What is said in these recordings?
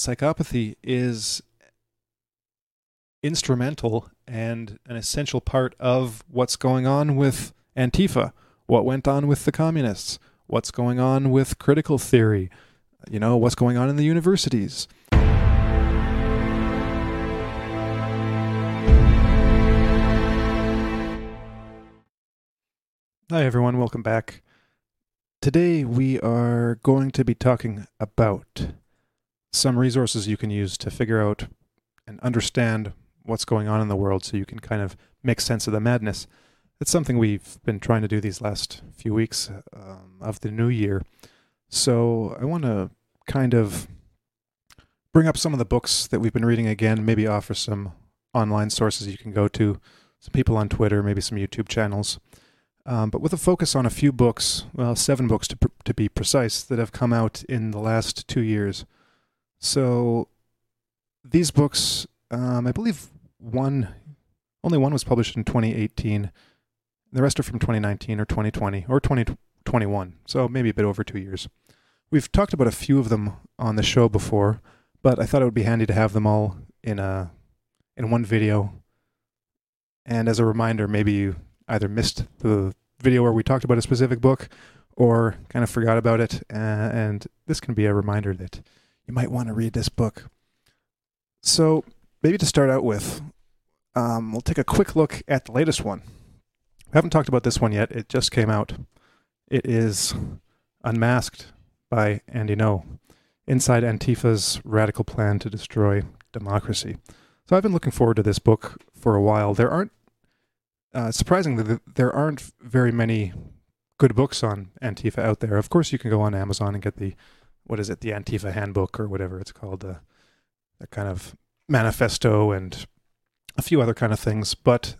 psychopathy is instrumental and an essential part of what's going on with Antifa, what went on with the communists, what's going on with critical theory, you know, what's going on in the universities. Hi, everyone. Welcome back. Today, we are going to be talking about some resources you can use to figure out and understand what's going on in the world so you can kind of make sense of the madness. It's something we've been trying to do these last few weeks um, of the new year. So I want to kind of bring up some of the books that we've been reading again, maybe offer some online sources you can go to, some people on Twitter, maybe some YouTube channels. Um, but with a focus on a few books, well, seven books to, pr- to be precise, that have come out in the last two years. So these books, um, I believe one, only one was published in 2018. The rest are from 2019 or 2020 or 2021. So maybe a bit over two years. We've talked about a few of them on the show before, but I thought it would be handy to have them all in a in one video. And as a reminder, maybe you either missed the video where we talked about a specific book or kind of forgot about it. And this can be a reminder that you might want to read this book. So, maybe to start out with, um, we'll take a quick look at the latest one. We haven't talked about this one yet. It just came out. It is Unmasked by Andy Ngo, inside Antifa's radical plan to destroy democracy. So I've been looking forward to this book for a while. There aren't uh, surprisingly, there aren't very many good books on Antifa out there. Of course, you can go on Amazon and get the what is it, the Antifa Handbook or whatever it's called, uh, that kind of manifesto and a few other kind of things. But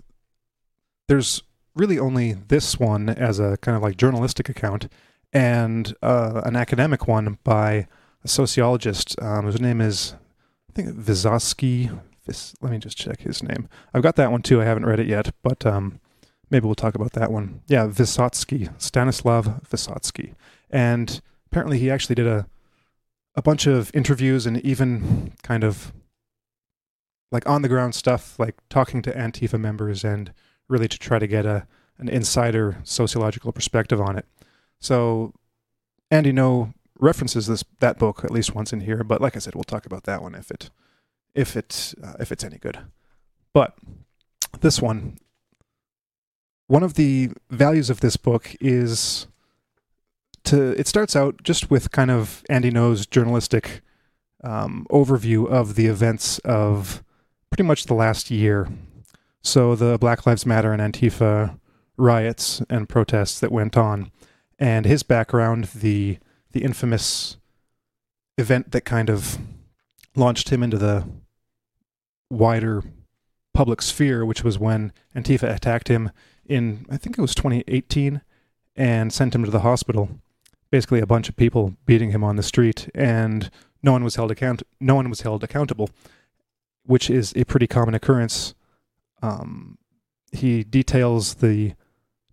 there's really only this one as a kind of like journalistic account and uh, an academic one by a sociologist. Um, his name is, I think, Vysotsky let me just check his name. I've got that one too. I haven't read it yet, but um, maybe we'll talk about that one. Yeah, Vysotsky, Stanislav Vysotsky, and apparently he actually did a a bunch of interviews and even kind of like on the ground stuff, like talking to Antifa members and really to try to get a an insider sociological perspective on it. So Andy Ngo references this that book at least once in here, but like I said, we'll talk about that one if it if it's uh, if it's any good. But this one, one of the values of this book is to. It starts out just with kind of Andy Ngo's journalistic um, overview of the events of pretty much the last year. So the Black Lives Matter and Antifa riots and protests that went on, and his background, the the infamous event that kind of launched him into the wider public sphere, which was when Antifa attacked him in, I think it was 2018, and sent him to the hospital. Basically, a bunch of people beating him on the street, and no one was held account. No one was held accountable, which is a pretty common occurrence. Um, he details the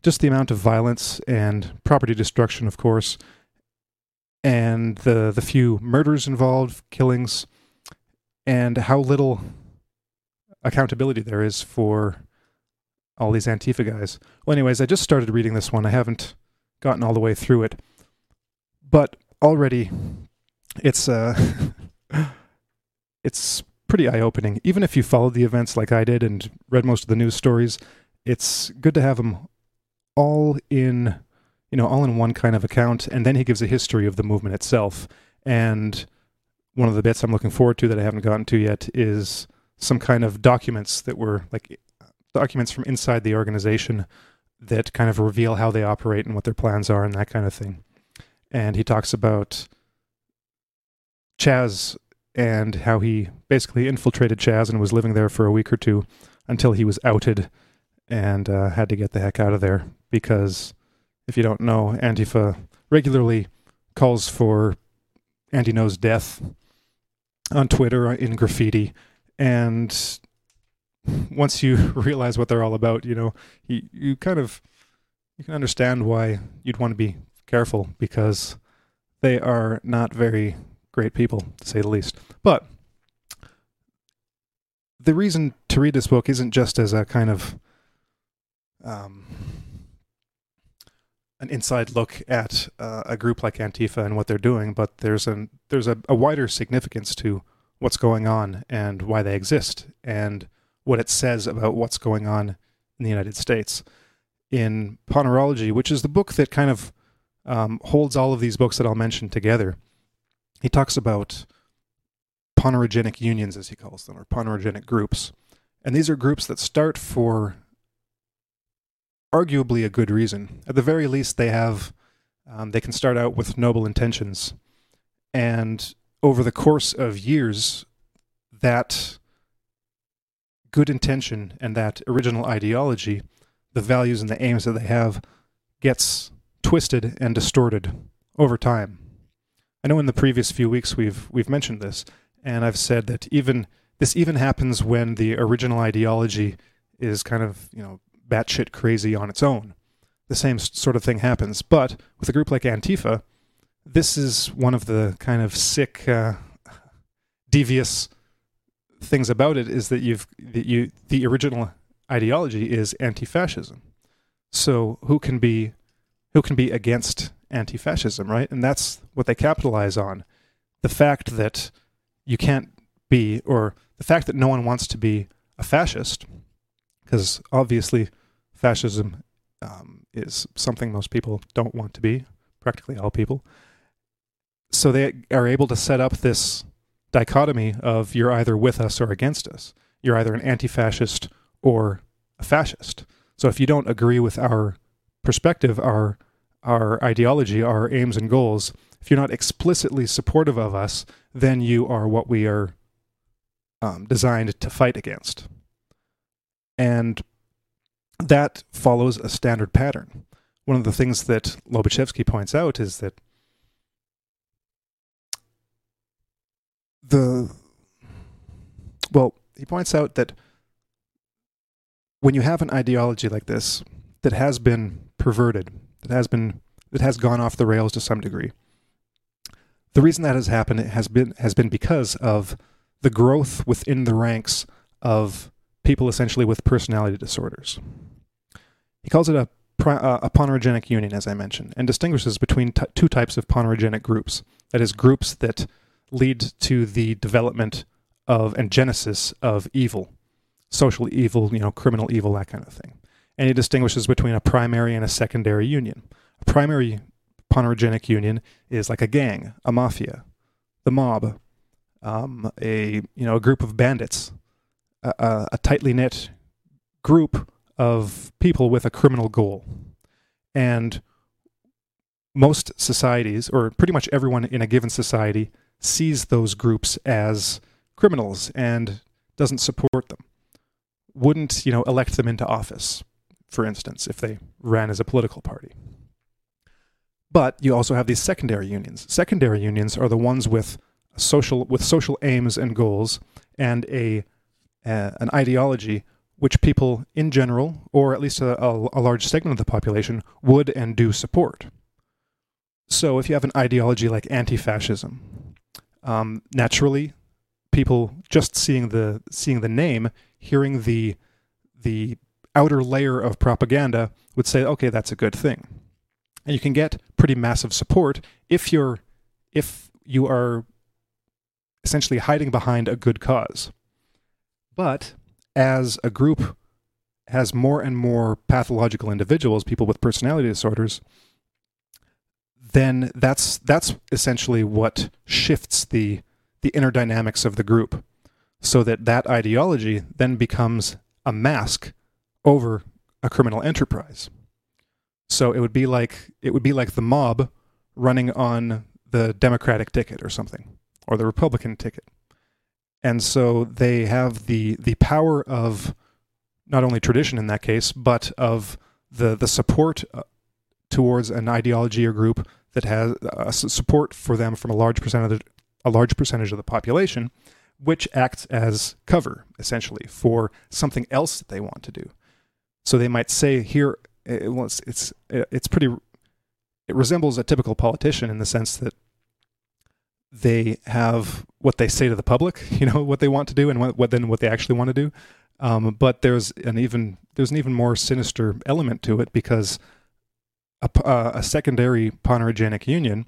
just the amount of violence and property destruction, of course, and the the few murders involved, killings, and how little accountability there is for all these Antifa guys. Well, anyways, I just started reading this one. I haven't gotten all the way through it, but already it's uh, it's pretty eye opening. Even if you followed the events like I did and read most of the news stories, it's good to have them all in you know all in one kind of account. And then he gives a history of the movement itself. And one of the bits I'm looking forward to that I haven't gotten to yet is some kind of documents that were like documents from inside the organization that kind of reveal how they operate and what their plans are and that kind of thing. And he talks about Chaz and how he basically infiltrated Chaz and was living there for a week or two until he was outed and uh, had to get the heck out of there because if you don't know, Antifa regularly calls for Andy Ngo's death on Twitter in graffiti. And once you realize what they're all about, you know, you, you kind of you can understand why you'd want to be careful because they are not very great people, to say the least. But the reason to read this book isn't just as a kind of um, an inside look at uh, a group like Antifa and what they're doing, but there's an there's a, a wider significance to what's going on and why they exist and what it says about what's going on in the United States. In Ponerology, which is the book that kind of um, holds all of these books that I'll mention together, he talks about ponerogenic unions, as he calls them, or ponerogenic groups. And these are groups that start for arguably a good reason. At the very least, they have um, they can start out with noble intentions, and over the course of years, that good intention and that original ideology, the values and the aims that they have, gets twisted and distorted over time. I know in the previous few weeks we've we've mentioned this, and I've said that even this even happens when the original ideology is kind of you know batshit crazy on its own. The same sort of thing happens, but with a group like Antifa, this is one of the kind of sick, uh, devious things about it is that you've that you the original ideology is anti-fascism. So who can be who can be against anti-fascism, right? And that's what they capitalize on. The fact that you can't be or the fact that no one wants to be a fascist because obviously fascism um, is something most people don't want to be, practically all people. So they are able to set up this dichotomy of you're either with us or against us. You're either an anti fascist or a fascist. So if you don't agree with our perspective, our our ideology, our aims and goals, if you're not explicitly supportive of us, then you are what we are um, designed to fight against. And that follows a standard pattern. One of the things that Lobaczewski points out is that the well, he points out that when you have an ideology like this that has been perverted, that has been that has gone off the rails to some degree, the reason that has happened has been has been because of the growth within the ranks of people essentially with personality disorders. He calls it a, uh, a ponerogenic union, as I mentioned, and distinguishes between t- two types of ponerogenic groups. That is, groups that lead to the development of and genesis of evil, social evil, you know, criminal evil, that kind of thing. And he distinguishes between a primary and a secondary union. A primary ponerogenic union is like a gang, a mafia, the mob, um, a you know a group of bandits, a, a tightly knit group of people with a criminal goal. And most societies, or pretty much everyone in a given society, sees those groups as criminals and doesn't support them. Wouldn't, you know, elect them into office, for instance, if they ran as a political party. But you also have these secondary unions. Secondary unions are the ones with social with social aims and goals and a uh, an ideology which people in general, or at least a, a, a large segment of the population, would and do support. So if you have an ideology like anti-fascism, um, naturally, people just seeing the seeing the name, hearing the the outer layer of propaganda, would say, okay, that's a good thing, and you can get pretty massive support if you're if you are essentially hiding behind a good cause. But as a group has more and more pathological individuals, people with personality disorders, then that's that's essentially what shifts the the inner dynamics of the group, so that that ideology then becomes a mask over a criminal enterprise. So it would be like it would be like the mob running on the Democratic ticket or something, or the Republican ticket and so they have the the power of not only tradition in that case, but of the the support uh, towards an ideology or group that has uh, support for them from a large percentage a large percentage of the population, which acts as cover essentially for something else that they want to do. So they might say here, it, well, it's, it's it's pretty. It resembles a typical politician in the sense that they have what they say to the public, you know, what they want to do and what, what then what they actually want to do. Um, but there's an even there's an even more sinister element to it because a, uh, a secondary Ponerogenic union,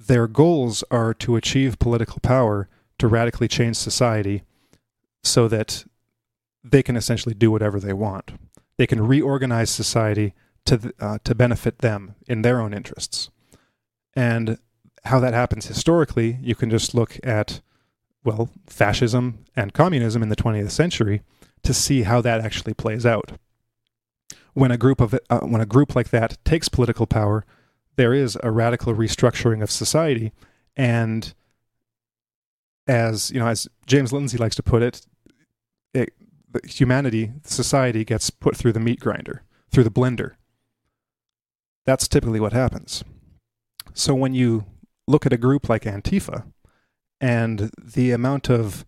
their goals are to achieve political power to radically change society, so that they can essentially do whatever they want. They can reorganize society to uh, to benefit them in their own interests, and how that happens historically, you can just look at well, fascism and communism in the 20th century to see how that actually plays out. When a group of uh, when a group like that takes political power, there is a radical restructuring of society, and as you know, as James Lindsay likes to put it, it humanity, society gets put through the meat grinder, through the blender. That's typically what happens. So when you look at a group like Antifa, and the amount of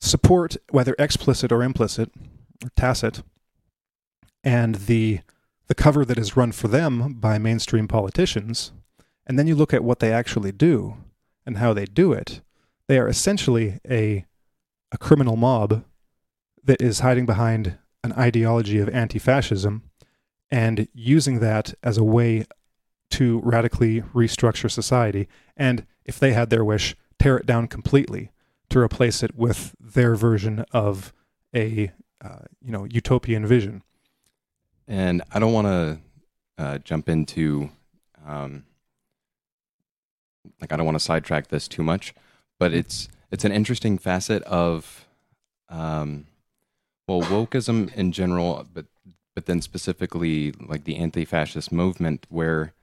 support, whether explicit or implicit or tacit, and the the cover that is run for them by mainstream politicians, and then you look at what they actually do and how they do it, they are essentially a a criminal mob that is hiding behind an ideology of anti-fascism and using that as a way to radically restructure society and if they had their wish, tear it down completely to replace it with their version of a uh, you know utopian vision. And I don't want to uh, jump into um, like I don't want to sidetrack this too much, but mm-hmm. it's it's an interesting facet of um, well wokeism in general, but but then specifically like the anti-fascist movement where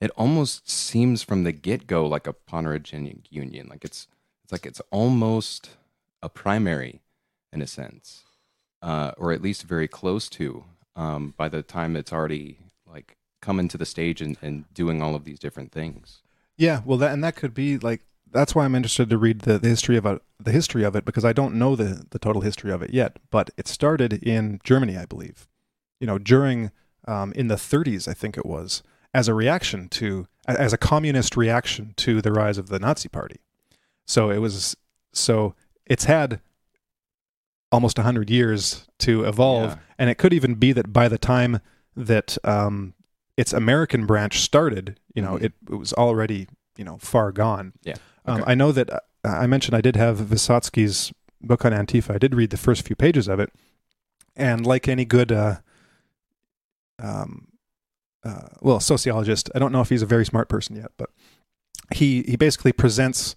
it almost seems from the get go like a Ponerogenic union. Like it's it's like it's almost a primary in a sense, uh, or at least very close to. Um, by the time it's already like coming to the stage and, and doing all of these different things. Yeah, well, that and that could be like that's why I'm interested to read the, the history of it, the history of it because I don't know the the total history of it yet. But it started in Germany, I believe. You know, during um, in the 30s, I think it was as a reaction to as a communist reaction to the rise of the Nazi Party. So it was so it's had almost 100 years to evolve yeah. and it could even be that by the time that um, its American branch started, you know, mm-hmm. it, it, was already, you know, far gone. Yeah. Um, okay. Um, I know that uh, I mentioned I did have Vysotsky's book on Antifa. I did read the first few pages of it. And like any good uh, um, uh, well, sociologist. I don't know if he's a very smart person yet, but he he basically presents.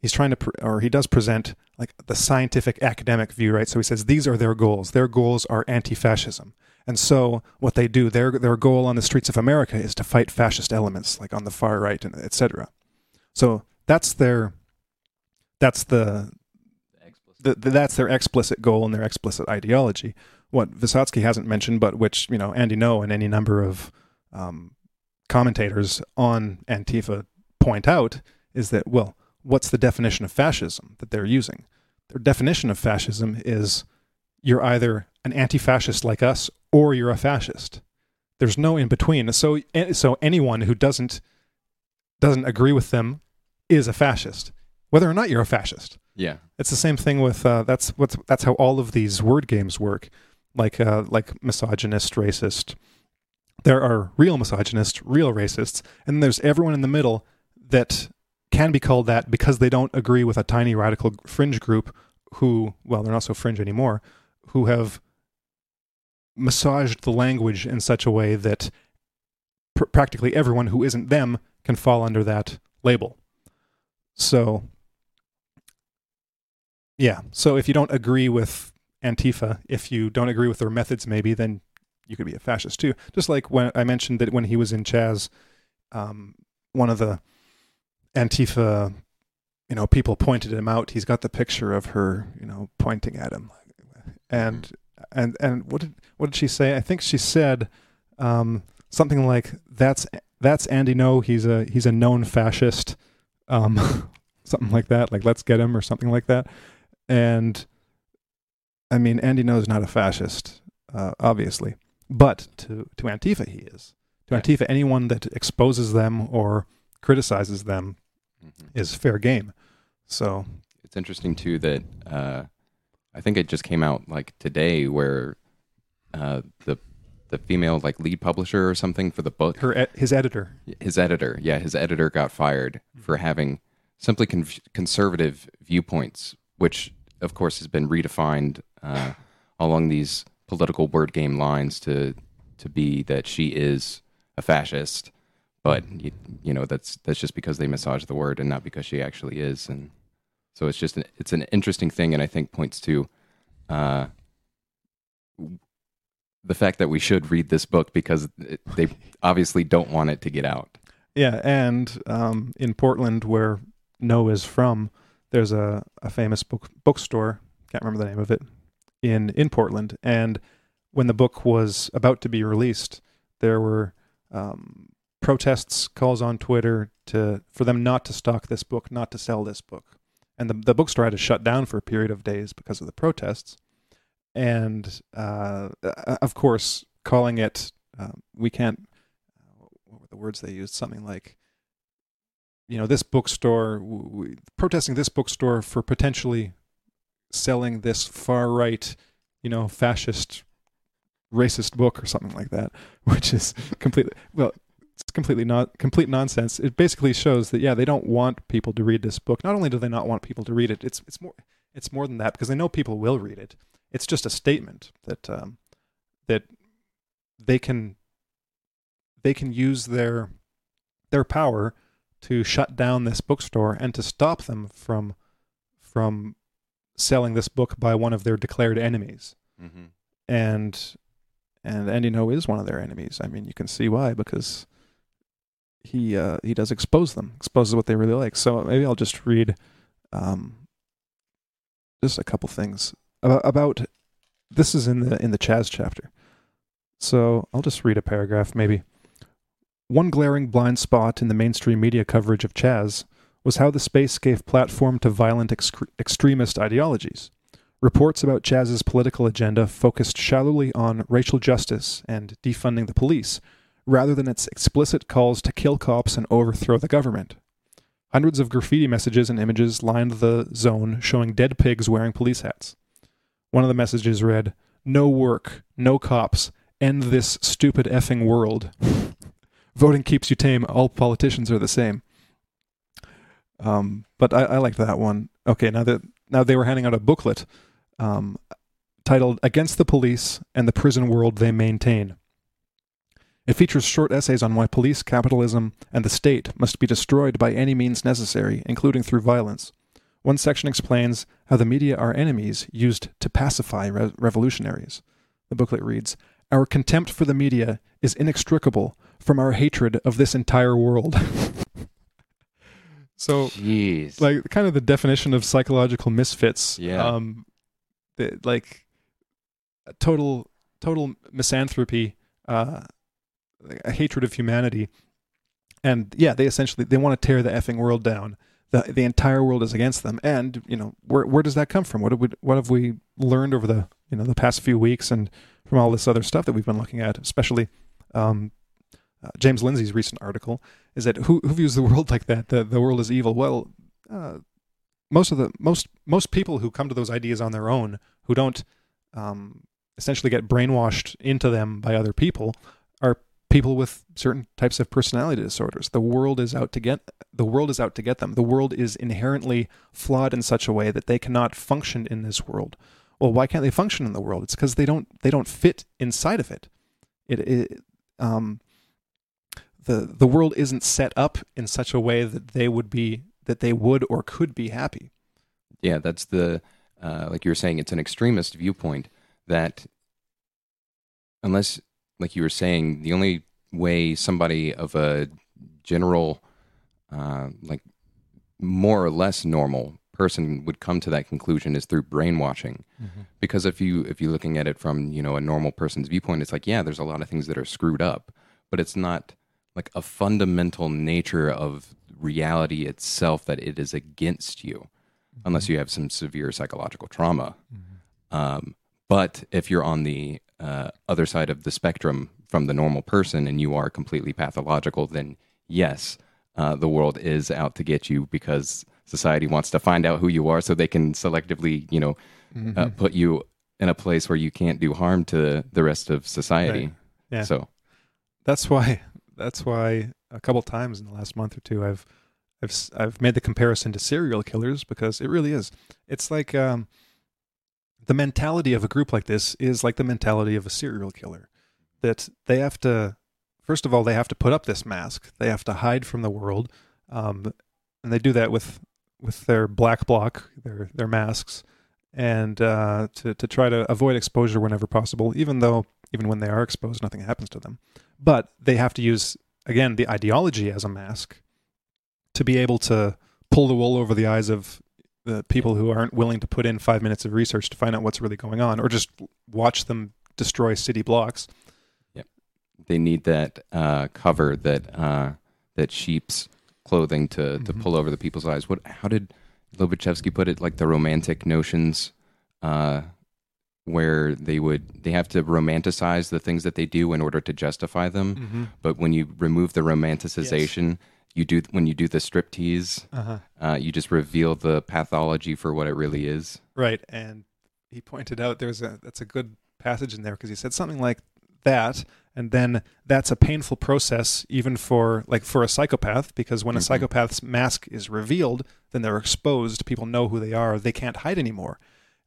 He's trying to, pre- or he does present like the scientific academic view, right? So he says these are their goals. Their goals are anti-fascism, and so what they do, their their goal on the streets of America is to fight fascist elements, like on the far right and etc. So that's their, that's the, the, the, that's their explicit goal and their explicit ideology. What Vysotsky hasn't mentioned, but which you know Andy Ngo and any number of um, commentators on Antifa point out is that, well, what's the definition of fascism that they're using? Their definition of fascism is you're either an anti fascist like us or you're a fascist. There's no in between. So, so anyone who doesn't doesn't agree with them is a fascist, whether or not you're a fascist. Yeah, it's the same thing with uh, that's what's that's how all of these word games work, like uh, like misogynist, racist, there are real misogynists, real racists, and there's everyone in the middle that can be called that because they don't agree with a tiny radical fringe group who, well, they're not so fringe anymore, who have massaged the language in such a way that pr- practically everyone who isn't them can fall under that label. So, yeah. So if you don't agree with Antifa, if you don't agree with their methods, maybe, then you could be a fascist too. Just like when I mentioned that when he was in Chaz, um, one of the Antifa, you know, people pointed him out. He's got the picture of her, you know, pointing at him, and and and what did what did she say? I think she said um, something like, "That's that's Andy Ngo, He's a he's a known fascist." Um, something like that. Like, let's get him or something like that. And I mean, Andy Ngo is not a fascist, uh, obviously. But to, to Antifa, he is. To Antifa, anyone that exposes them or criticizes them Mhm. is fair game. So It's interesting too that uh, I think it just came out like today where uh, the the female like lead publisher or something for the book, her e- his editor, his editor, yeah, his editor got fired for having simply con- conservative viewpoints, which of course has been redefined uh, along these political word game lines to to be that she is a fascist, but you, you know that's that's just because they massage the word and not because she actually is, and so it's just an, it's an interesting thing, and I think points to uh, the fact that we should read this book because it, they obviously don't want it to get out. Yeah, and um, in Portland, where Ngo is from, there's a, a famous book bookstore. Can't remember the name of it in in Portland. And when the book was about to be released, there were um, protests, calls on Twitter to for them not to stock this book, not to sell this book. And the the bookstore had to shut down for a period of days because of the protests. And uh, uh, of course, calling it, uh, we can't what were the words they used? Something like, you know, this bookstore, w- w- protesting this bookstore for potentially selling this far right, you know, fascist, racist book or something like that, which is completely, well, it's completely not complete nonsense. It basically shows that yeah, they don't want people to read this book. Not only do they not want people to read it, it's it's more it's more than that because they know people will read it. It's just a statement that um, that they can they can use their their power to shut down this bookstore and to stop them from from selling this book by one of their declared enemies. Mm-hmm. And and Andy Ngo is one of their enemies. I mean, you can see why because he uh, he does expose them, exposes what they really like. So maybe I'll just read um, just a couple things about, about this is in the in the Chaz chapter. So I'll just read a paragraph maybe. One glaring blind spot in the mainstream media coverage of Chaz was how the space gave platform to violent excre- extremist ideologies. Reports about Chaz's political agenda focused shallowly on racial justice and defunding the police, rather than its explicit calls to kill cops and overthrow the government. Hundreds of graffiti messages and images lined the zone showing dead pigs wearing police hats. One of the messages read, No work, no cops, end this stupid effing world. Voting keeps you tame, all politicians are the same. Um, but I, I liked that one. Okay, now that now they were handing out a booklet um, titled Against the Police and the Prison World They Maintain. It features short essays on why police, capitalism, and the state must be destroyed by any means necessary, including through violence. One section explains how the media are enemies used to pacify re- revolutionaries. The booklet reads Our contempt for the media is inextricable from our hatred of this entire world. so, Jeez. like, kind of the definition of psychological misfits. Yeah. Um, the, like, total, total misanthropy, uh, a hatred of humanity. And yeah, they essentially they want to tear the effing world down. The the entire world is against them. And you know where where does that come from? What have we what have we learned over the you know the past few weeks and from all this other stuff that we've been looking at, especially um, uh, James Lindsay's recent article, is that who who views the world like that? The the world is evil. Well, uh, most of the most most people who come to those ideas on their own, who don't um, essentially get brainwashed into them by other people, are people with certain types of personality disorders. The world is out to get the world is out to get them. The world is inherently flawed in such a way that they cannot function in this world. Well, why can't they function in the world? It's because they don't they don't fit inside of it. It, it um the the world isn't set up in such a way that they would be that they would or could be happy. yeah, that's the uh, like you were saying. It's an extremist viewpoint that, unless, like you were saying, the only way somebody of a general, uh, like more or less normal person would come to that conclusion is through brainwashing. Because if you if you're looking at it from you know a normal person's viewpoint, it's like yeah, there's a lot of things that are screwed up, but it's not like a fundamental nature of reality itself that it is against you unless you have some severe psychological trauma. Um, but if you're on the uh, other side of the spectrum from the normal person and you are completely pathological, then yes, uh, the world is out to get you because society wants to find out who you are so they can selectively, you know, Mhm. uh, put you in a place where you can't do harm to the rest of society. Right. Yeah. So that's why that's why a couple times in the last month or two I've I've I've made the comparison to serial killers because it really is. It's like um, the mentality of a group like this is like the mentality of a serial killer. That they have to, first of all, they have to put up this mask. They have to hide from the world, um, and they do that with with their black bloc their their masks, and uh, to to try to avoid exposure whenever possible. Even though even when they are exposed, nothing happens to them. But they have to use again the ideology as a mask to be able to pull the wool over the eyes of the people who aren't willing to put in five minutes of research to find out what's really going on, or just watch them destroy city blocks. Yeah. They need that uh, cover that uh, that sheep's clothing to to Mhm. pull over the people's eyes. What? How did Lobaczewski put it? Like the romantic notions, uh, where they would they have to romanticize the things that they do in order to justify them. Mm-hmm. But when you remove the romanticization, you do when you do the striptease, Uh-huh. uh, you just reveal the pathology for what it really is. Right, and he pointed out there's a that's a good passage in there because he said something like that, and then that's a painful process even for like for a psychopath because when a Mhm. psychopath's mask is revealed, then they're exposed. People know who they are. They can't hide anymore,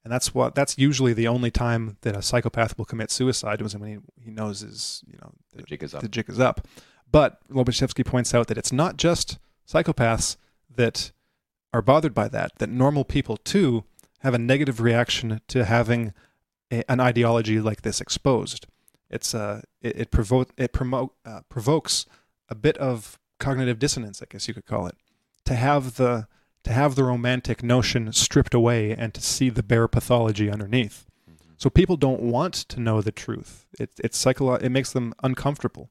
and that's what that's usually the only time that a psychopath will commit suicide was when he, he knows his you know The jig is up. the jig is up. But Lobaczewski points out that it's not just psychopaths that are bothered by that, that normal people too have a negative reaction to having a, an ideology like this exposed. It's uh, it it, provo- it promote uh, provokes a bit of cognitive dissonance, I guess you could call it, to have the to have the romantic notion stripped away and to see the bare pathology underneath. So people don't want to know the truth. It, it's psycholo- It makes them uncomfortable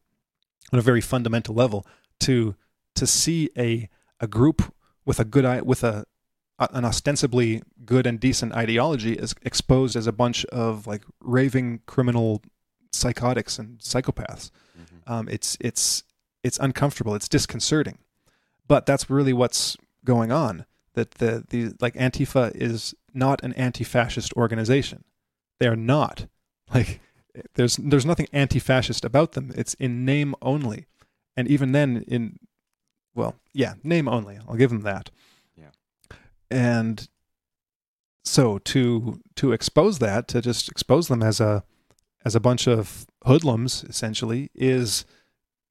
on a very fundamental level to to see a a group with a good with a an ostensibly good and decent ideology is exposed as a bunch of like raving criminal psychotics and psychopaths. Mhm. Um, it's it's it's uncomfortable. It's disconcerting, but that's really what's going on. That the the like Antifa is not an anti-fascist organization. They are not. Like there's there's nothing anti-fascist about them. It's in name only, and even then in well yeah name only. I'll give them that. Yeah. And so to to expose that to just expose them as a as a bunch of hoodlums essentially is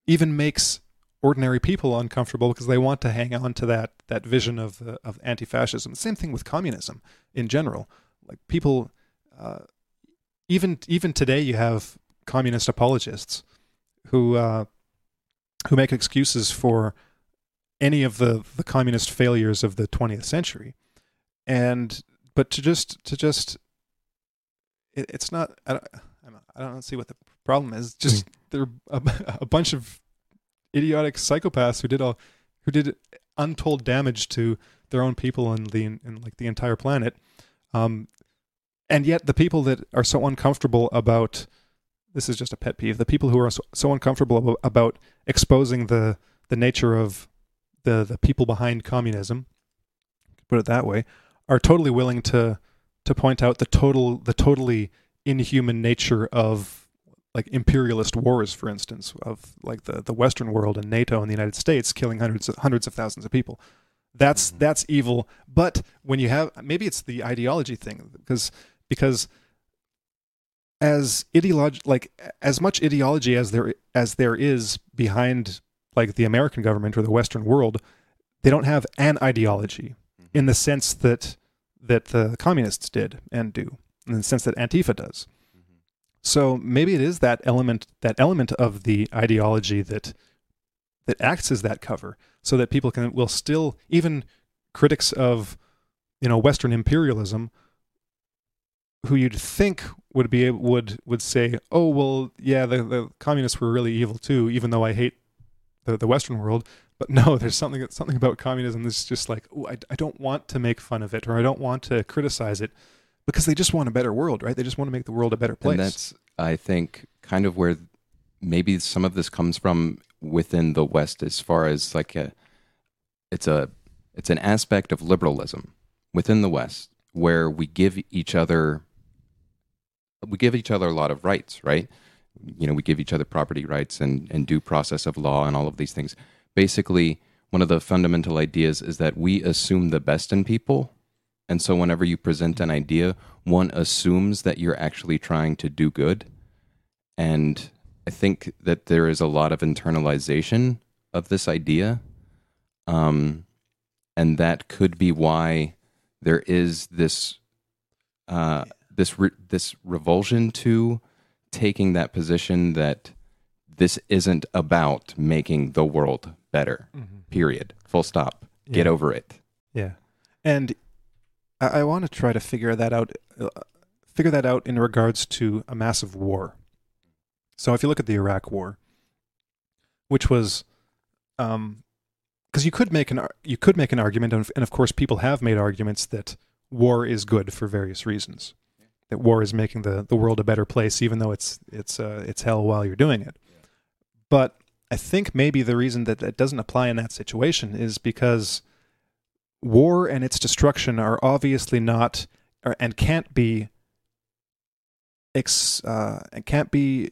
even makes ordinary people uncomfortable because they want to hang on to that that vision of uh, of anti-fascism. Same thing with communism in general. Like people, uh, even even today, you have communist apologists who uh, who make excuses for any of the the communist failures of the 20th century, and but to just to just it, it's not. I don't, I don't- I don't see what the problem is. Just they're a, a bunch of idiotic psychopaths who did all who did untold damage to their own people and the and like the entire planet. Um, and yet the people that are so uncomfortable about this is just a pet peeve. The people who are so, so uncomfortable about exposing the the nature of the the people behind communism, put it that way, are totally willing to to point out the total the totally inhuman nature of like imperialist wars, for instance, of like the, the Western world and NATO and the United States killing hundreds of, hundreds of thousands of people. That's Mhm. that's evil. But when you have maybe it's the ideology thing because because as ideology like as much ideology as there as there is behind like the American government or the Western world, they don't have an ideology in the sense that that the communists did and do, in the sense that Antifa does. Mhm. So maybe it is that element that element of the ideology that that acts as that cover, so that people can will still even critics of you know Western imperialism who you'd think would be would would say, oh well, yeah, the, the communists were really evil too, even though I hate the, the Western world. But no, there's something something about communism that's just like, oh, I, I don't want to make fun of it or I don't want to criticize it because they just want a better world, right? They just want to make the world a better place. And that's, I think, kind of where maybe some of this comes from within the West, as far as like a, it's a it's an aspect of liberalism within the West where we give each other we give each other a lot of rights, right? You know, we give each other property rights and, and due process of law and all of these things. Basically, one of the fundamental ideas is that we assume the best in people. And so whenever you present an idea, one assumes that you're actually trying to do good. And I think that there is a lot of internalization of this idea. Um, and that could be why there is this uh, this re- this revulsion to taking that position that this isn't about making the world better. Period. Full stop. Get over it. Yeah, and I, I want to try to figure that out. Uh, figure that out in regards to a massive war. So if you look at the Iraq War, which was, um, because you could make an you could make an argument, and of course people have made arguments that war is good for various reasons. That war is making the, the world a better place, even though it's it's uh, it's hell while you're doing it. But I think maybe the reason that that doesn't apply in that situation is because war and its destruction are obviously not or, and can't be ex, uh, and can't be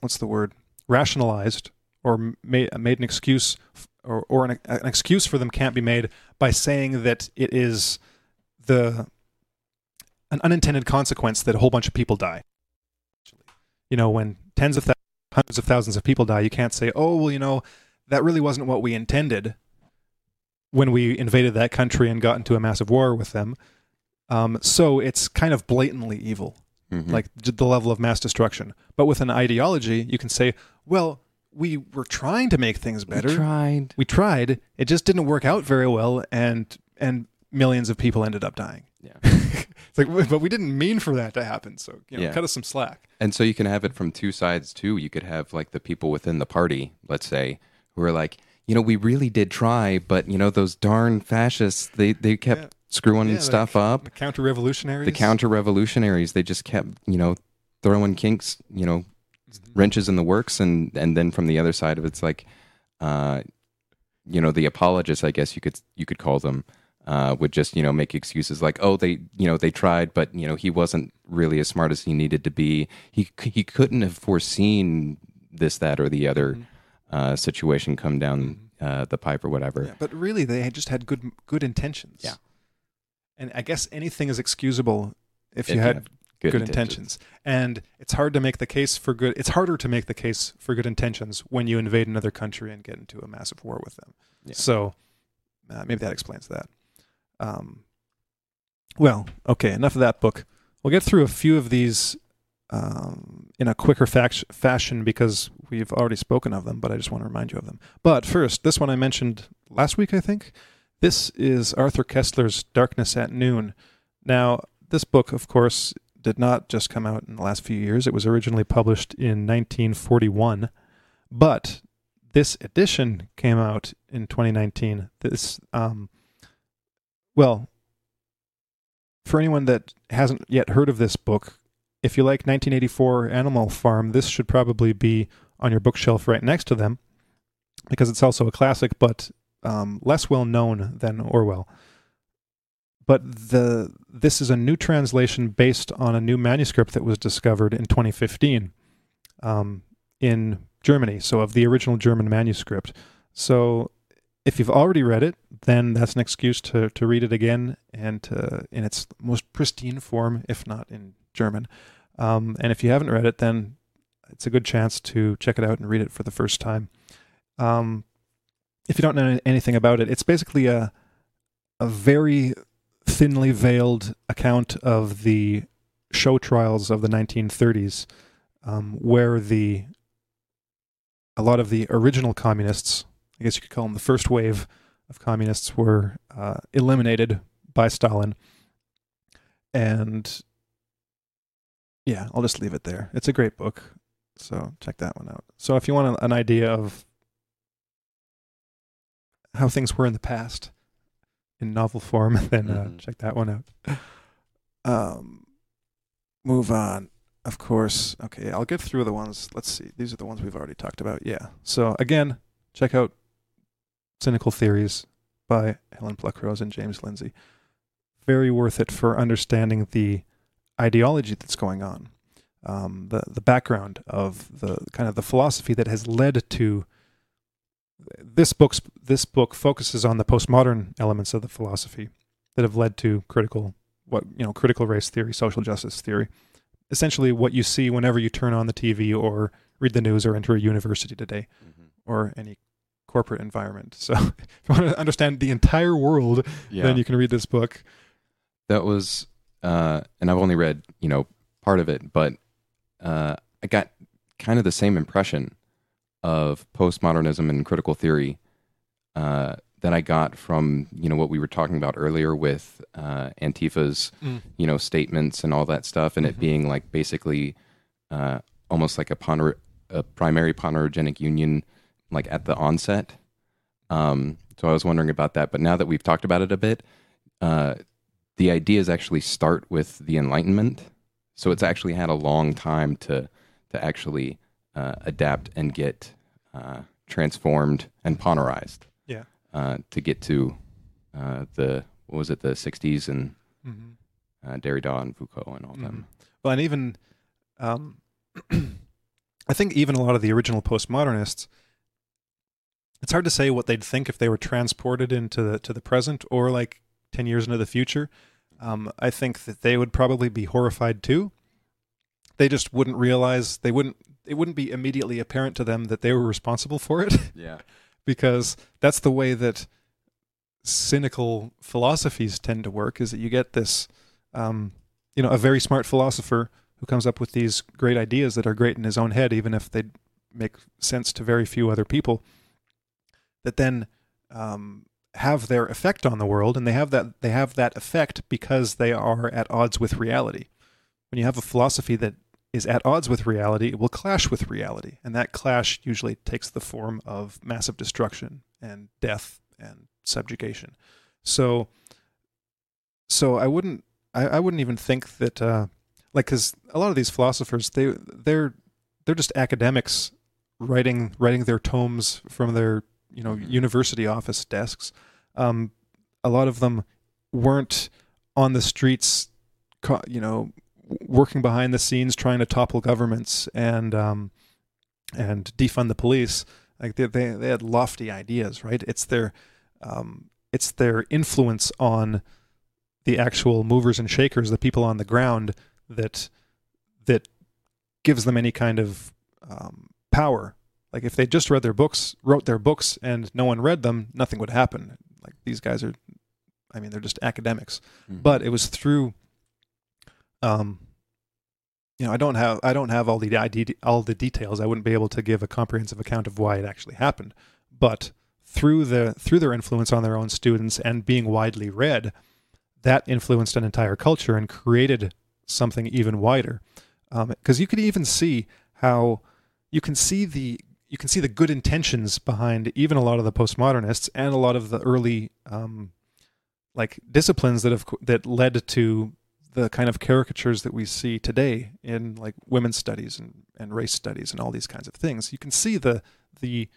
what's the word rationalized or made made an excuse or or an, an excuse for them can't be made by saying that it is the an unintended consequence that a whole bunch of people die. You know, when tens of thousands, hundreds of thousands of people die, you can't say, "Oh, well, you know, that really wasn't what we intended." when we invaded that country and got into a massive war with them. Um, so it's kind of blatantly evil, Mhm. like the level of mass destruction. But with an ideology, you can say, well, we were trying to make things better. We tried. We tried. It just didn't work out very well, and and millions of people ended up dying. Yeah. it's like, but we didn't mean for that to happen. So you know, Yeah. cut us some slack. And so you can have it from two sides too. You could have like the people within the party, let's say, who are like, you know, we really did try, but you know, those darn fascists, they they kept Yeah. screwing Yeah, the- stuff up. The counter revolutionaries. The counter revolutionaries, they just kept, you know, throwing kinks, you know, wrenches in the works, and and then from the other side of it, it's like, uh, you know, the apologists, I guess you could you could call them. Uh, would just you know make excuses like oh they you know they tried but you know he wasn't really as smart as he needed to be he he couldn't have foreseen this that or the other Mhm. uh, situation come down uh, the pipe or whatever Yeah, but really, they just had good good intentions. Yeah. And I guess anything is excusable if, If you you had have good, good, intentions. And it's hard to make the case for good. It's harder to make the case for good intentions when you invade another country and get into a massive war with them. Yeah. So uh, maybe that explains that. Um, well, okay, enough of that book. We'll get through a few of these um, in a quicker fashion because we've already spoken of them, but I just want to remind you of them. But first, this one I mentioned last week, I think. This is Arthur Koestler's Darkness at Noon. Now, this book, of course, did not just come out in the last few years. It was originally published in 1941, but this edition came out in 2019. This, um, well, for anyone that hasn't yet heard of this book, if you like 1984 Animal Farm, this should probably be on your bookshelf right next to them because it's also a classic, but um, less well known than Orwell. But the this is a new translation based on a new manuscript that was discovered in 2015 um, in Germany. So of the original German manuscript. So if you've already read it, then that's an excuse to to read it again and to, in its most pristine form, if not in German. Um, and if you haven't read it, then it's a good chance to check it out and read it for the first time. Um, if you don't know anything about it, it's basically a a very thinly veiled account of the show trials of the 1930s, um, where the a lot of the original communists, I guess you could call them the first wave of communists, were uh, eliminated by Stalin. And yeah, I'll just leave it there. It's a great book, so check that one out. So if you want an idea of how things were in the past in novel form, then uh, Mhm. check that one out. Um, move on. Of course. Okay, I'll get through the ones. Let's see. These are the ones we've already talked about. Yeah. So again, check out Cynical Theories by Helen Pluckrose and James Lindsay. Very worth it for understanding the ideology that's going on, um, the the background of the kind of the philosophy that has led to this book's this book focuses on the postmodern elements of the philosophy that have led to critical what you know critical race theory, social justice theory. Essentially, what you see whenever you turn on the TV or read the news or enter a university today Mm-hmm. or any corporate environment. So, if you want to understand the entire world, Yeah. then you can read this book. that was uh and i've only read you know part of it but uh i got kind of the same impression of postmodernism and critical theory uh that i got from you know what we were talking about earlier with uh antifa's you know statements and all that stuff and Mhm. it being like basically uh almost like a a primary ponerogenic union like at the onset um so i was wondering about that but now that we've talked about it a bit uh the ideas actually start with the enlightenment so it's actually had a long time to to actually uh, adapt and get uh, transformed and ponerized Yeah. uh, to get to uh, the what was it the 60s and Mm-hmm. uh, Derrida and Foucault and all them. Well, and even, um, I think even a lot of the original postmodernists, it's hard to say what they'd think if they were transported into the to the present or like ten years into the future. Um, I think that they would probably be horrified too. They just wouldn't realize they wouldn't. It wouldn't be immediately apparent to them that they were responsible for it. Yeah. because that's the way that cynical philosophies tend to work is that you get this um, you know a very smart philosopher who comes up with these great ideas that are great in his own head even if they make sense to very few other people that then um, have their effect on the world and they have that they have that effect because they are at odds with reality when you have a philosophy that is at odds with reality, it will clash with reality. And that clash usually takes the form of massive destruction and death and subjugation. So, so I wouldn't, I, I wouldn't even think that, uh, like, because a lot of these philosophers, they, they're, they're just academics writing, writing their tomes from their, you know, Mhm. university office desks. Um, a lot of them weren't on the streets, you know, working behind the scenes trying to topple governments and um, and defund the police. Like they, they they had lofty ideas, right? It's their um, it's their influence on the actual movers and shakers, the people on the ground that that gives them any kind of um, power. Like if they just read their books, wrote their books, and no one read them, nothing would happen. Like these guys are, I mean, they're just academics Mhm. but it was through um you know i don't have i don't have all the ID, all the details i wouldn't be able to give a comprehensive account of why it actually happened but through the through their influence on their own students and being widely read that influenced an entire culture and created something even wider because you could even see how you can see the you can see the good intentions behind even a lot of the postmodernists and a lot of the early um, like disciplines that have that led to the kind of caricatures that we see today in like women's studies and, and race studies and all these kinds of things. You can see the the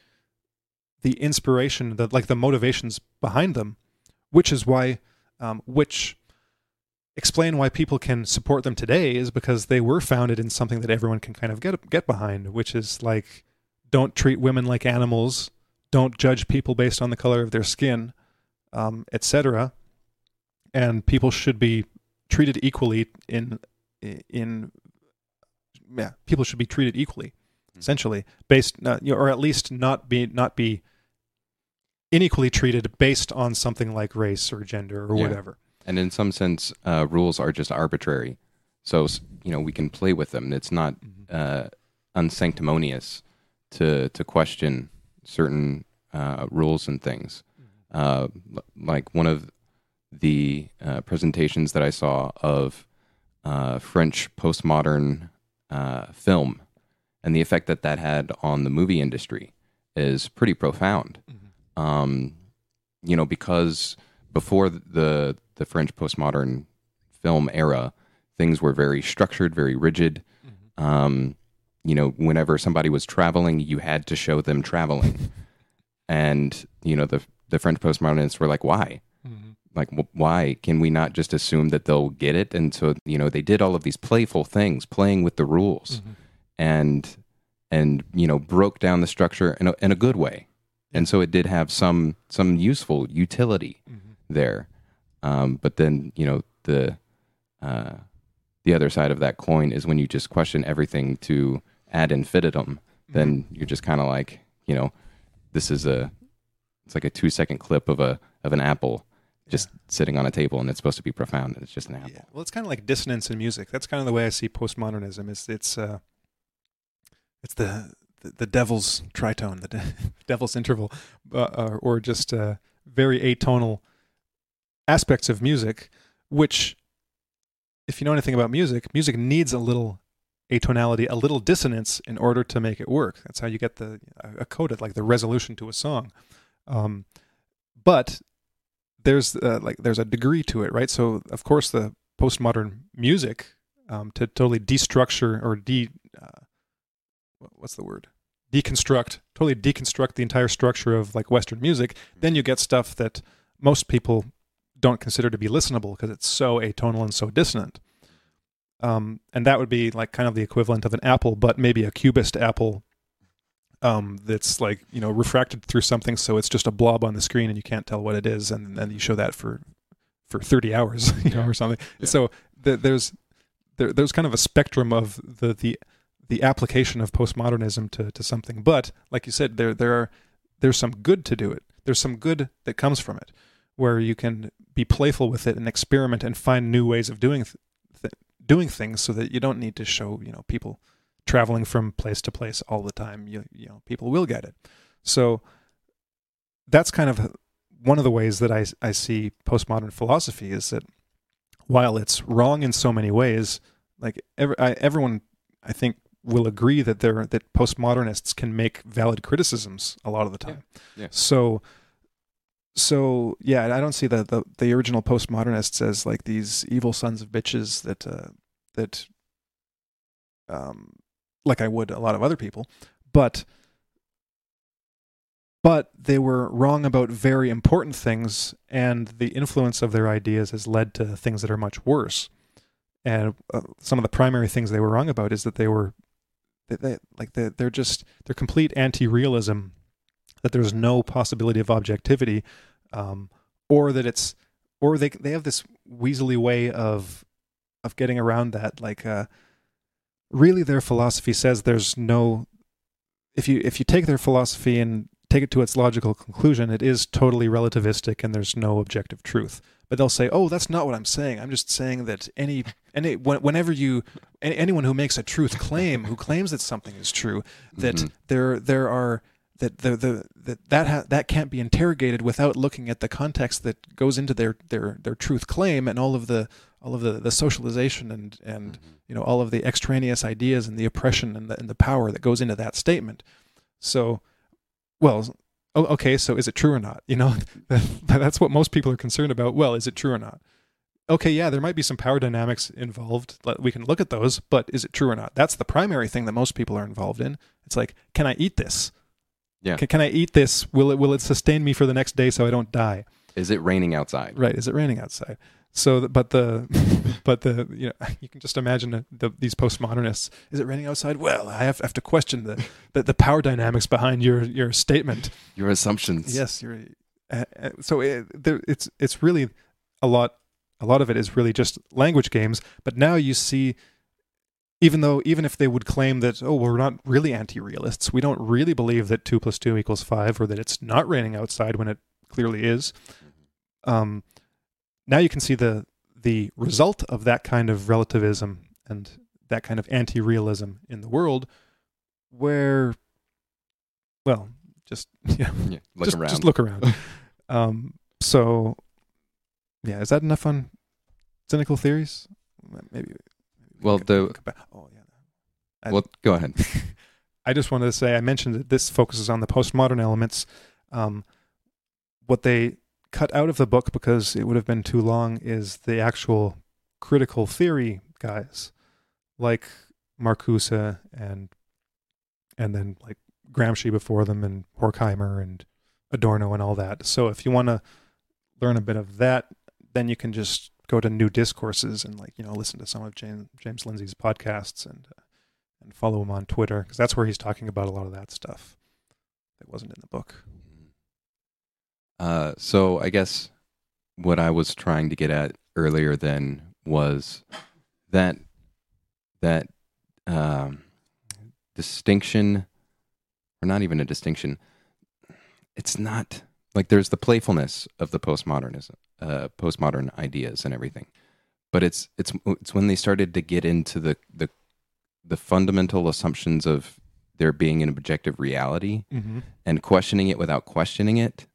the inspiration, the like the motivations behind them, which is why um, which explain why people can support them today is because they were founded in something that everyone can kind of get get behind, which is like don't treat women like animals, don't judge people based on the color of their skin, um, etc. And people should be treated equally in in yeah people should be treated equally essentially based uh, you know, or at least not be not be unequally treated based on something like race or gender or Yeah. whatever and in some sense, uh, rules are just arbitrary. So you know we can play with them. It's not uh, unsanctimonious to to question certain uh, rules and things. Uh, like one of the uh, presentations that I saw of uh, French postmodern uh, film and the effect that that had on the movie industry is pretty profound. Um, you know, because before the the French postmodern film era, things were very structured, very rigid. Um, you know, whenever somebody was traveling, you had to show them traveling, and you know the the French postmodernists were like, why? Like, wh- why can we not just assume that they'll get it? And so, you know, they did all of these playful things, playing with the rules, and and you know, broke down the structure in a, in a good way. And so, it did have some some useful utility there. Um, but then, you know, the uh, the other side of that coin is when you just question everything to ad infinitum, then you're just kind of like, you know, this is a it's like a two second clip of a of an apple just sitting on a table and it's supposed to be profound and it's just an apple. Yeah. Well, it's kind of like dissonance in music. That's kind of the way I see postmodernism. It's it's uh, it's the the, the devil's tritone, the de- devil's interval, uh, or, or just uh, very atonal aspects of music. Which, if you know anything about music, music needs a little atonality, a little dissonance in order to make it work. That's how you get the a coda, like the resolution to a song. Um, but there's uh, like there's a degree to it, right? So of course the postmodern music um, to totally destructure or de uh, what's the word deconstruct totally deconstruct the entire structure of like Western music. Then you get stuff that most people don't consider to be listenable because it's so atonal and so dissonant. Um, and that would be like kind of the equivalent of an apple, but maybe a cubist apple um, that's like you know refracted through something, so it's just a blob on the screen and you can't tell what it is, and then you show that for for 30 hours, you know, Yeah. or something. Yeah. So th- there's there, there's kind of a spectrum of the the the application of postmodernism to to something, but like you said, there there are there's some good to do it. There's some good that comes from it, where you can be playful with it and experiment and find new ways of doing th- doing things, so that you don't need to show you know people traveling from place to place all the time. You you know people will get it. So that's kind of one of the ways that I I see postmodern philosophy is that while it's wrong in so many ways, like every, I, everyone I think will agree that there that postmodernists can make valid criticisms a lot of the time. Yeah. So so yeah, I don't see the, the the original postmodernists as like these evil sons of bitches that uh, that um like I would a lot of other people, but but they were wrong about very important things, and the influence of their ideas has led to things that are much worse. And uh, some of the primary things they were wrong about is that they were, they, they, like they, they're just they're complete anti-realism, that there's no possibility of objectivity, um, or that it's, or they they have this weaselly way of, of getting around that. Like, uh, really, their philosophy says there's no, if you if you take their philosophy and take it to its logical conclusion, it is totally relativistic and there's no objective truth. But they'll say, "Oh, that's not what I'm saying. I'm just saying that any any whenever you any, anyone who makes a truth claim, who claims that something is true, that Mhm. there there are that the the that that ha- that can't be interrogated without looking at the context that goes into their their their truth claim and all of the all of the the socialization and and mm-hmm. you know all of the extraneous ideas and the oppression and the, and the power that goes into that statement. So well okay so is it true or not? You know that's what most people are concerned about. Well is it true or not? Okay yeah there might be some power dynamics involved. We can look at those but is it true or not? That's the primary thing that most people are involved in. It's like can i eat this Yeah. can, can i eat this will it will it sustain me for the next day so i don't die Is it raining outside? Right. Is it raining outside? So, but the, but the, you know, you can just imagine the, the, these postmodernists. Is it raining outside? Well, I have, have to question the, the, the power dynamics behind your, your statement. Your assumptions. Yes, you're. Uh, uh, so it, there, it's it's really a lot. A lot of it is really just language games. But now you see, even though even if they would claim that oh we're not really anti-realists, we don't really believe that two plus two equals five, or that it's not raining outside when it clearly is. Um, now you can see the the result of that kind of relativism and that kind of anti-realism in the world, where, well, just yeah, Yeah, Look just, around. just look around. um, so, yeah, is that enough on cynical theories? Maybe. Well, the- we can come back- oh yeah. I- well, go ahead. I just wanted to say I mentioned that this focuses on the postmodern elements. Um, what they cut out of the book because it would have been too long is the actual critical theory guys, like Marcuse and and then like Gramsci before them and Horkheimer and Adorno and all that. So if you want to learn a bit of that, then you can just go to New Discourses and like you know listen to some of James James Lindsay's podcasts and uh, and follow him on Twitter because that's where he's talking about a lot of that stuff that wasn't in the book. Uh, so I guess what I was trying to get at earlier then was that that um, distinction, or not even a distinction. It's not like there's the playfulness of the postmodernism, uh, postmodern ideas and everything, but it's it's it's when they started to get into the the the fundamental assumptions of there being an objective reality Mm-hmm. and questioning it without questioning it.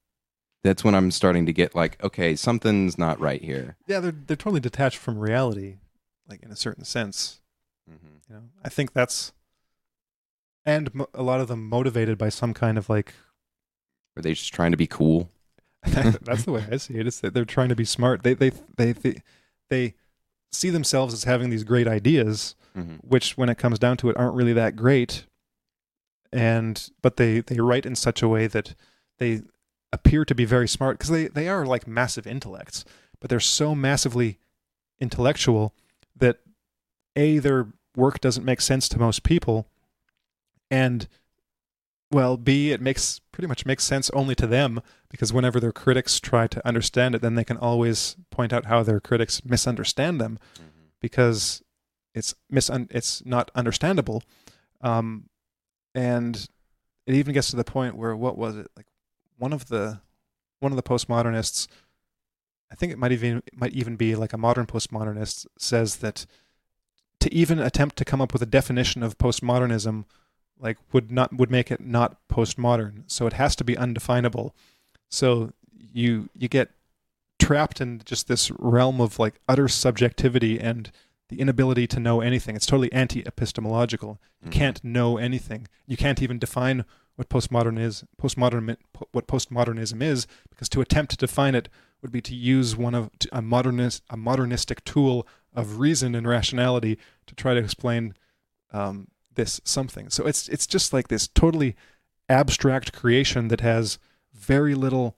That's when I'm starting to get like, okay, something's not right here. Yeah, they're they're totally detached from reality, like in a certain sense. You know, I think that's, and mo- a lot of them motivated by some kind of like. Are they just trying to be cool? that's the way I see it. It's that they're trying to be smart. They they they they, they see themselves as having these great ideas, Mm-hmm. which when it comes down to it aren't really that great and but they they write in such a way that they appear to be very smart because they they are like massive intellects but they're so massively intellectual that a their work doesn't make sense to most people and well b it makes pretty much makes sense only to them because whenever their critics try to understand it then they can always point out how their critics misunderstand them because it's misun- it's not understandable. Um and it even gets to the point where what was it like one of the one of the postmodernists i think it might even it might even be like a modern postmodernist says that to even attempt to come up with a definition of postmodernism like would not would make it not postmodern so it has to be undefinable so you you get trapped in just this realm of like utter subjectivity and the inability to know anything. It's totally anti-epistemological. You can't know anything. You can't even define what postmodern is, postmodern what postmodernism is, because to attempt to define it would be to use one of a modernist a modernistic tool of reason and rationality to try to explain um, this something. So it's it's just like this totally abstract creation that has very little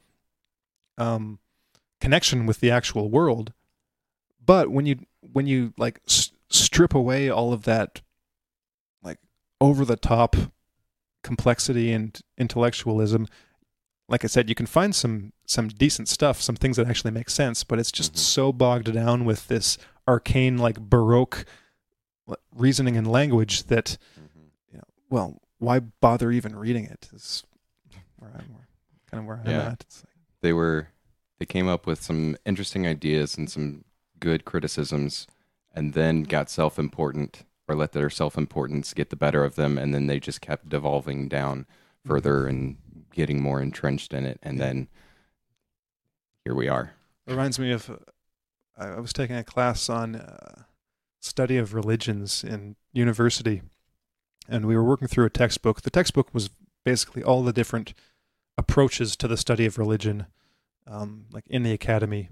um, connection with the actual world. But when you when you like s- strip away all of that like over the top complexity and intellectualism like i said you can find some some decent stuff some things that actually make sense but it's just Mhm. so bogged down with this arcane like baroque reasoning and language that you know well why bother even reading it is where i'm kind of where i'm Yeah. at it's like, They were they came up with some interesting ideas and some good criticisms and then got self-important or let their self-importance get the better of them and then they just kept devolving down further and getting more entrenched in it and Yeah. then here we are. It reminds me of uh, I I was taking a class on uh, study of religions in university, and we were working through a textbook. The textbook was basically all the different approaches to the study of religion, um, like in the academy,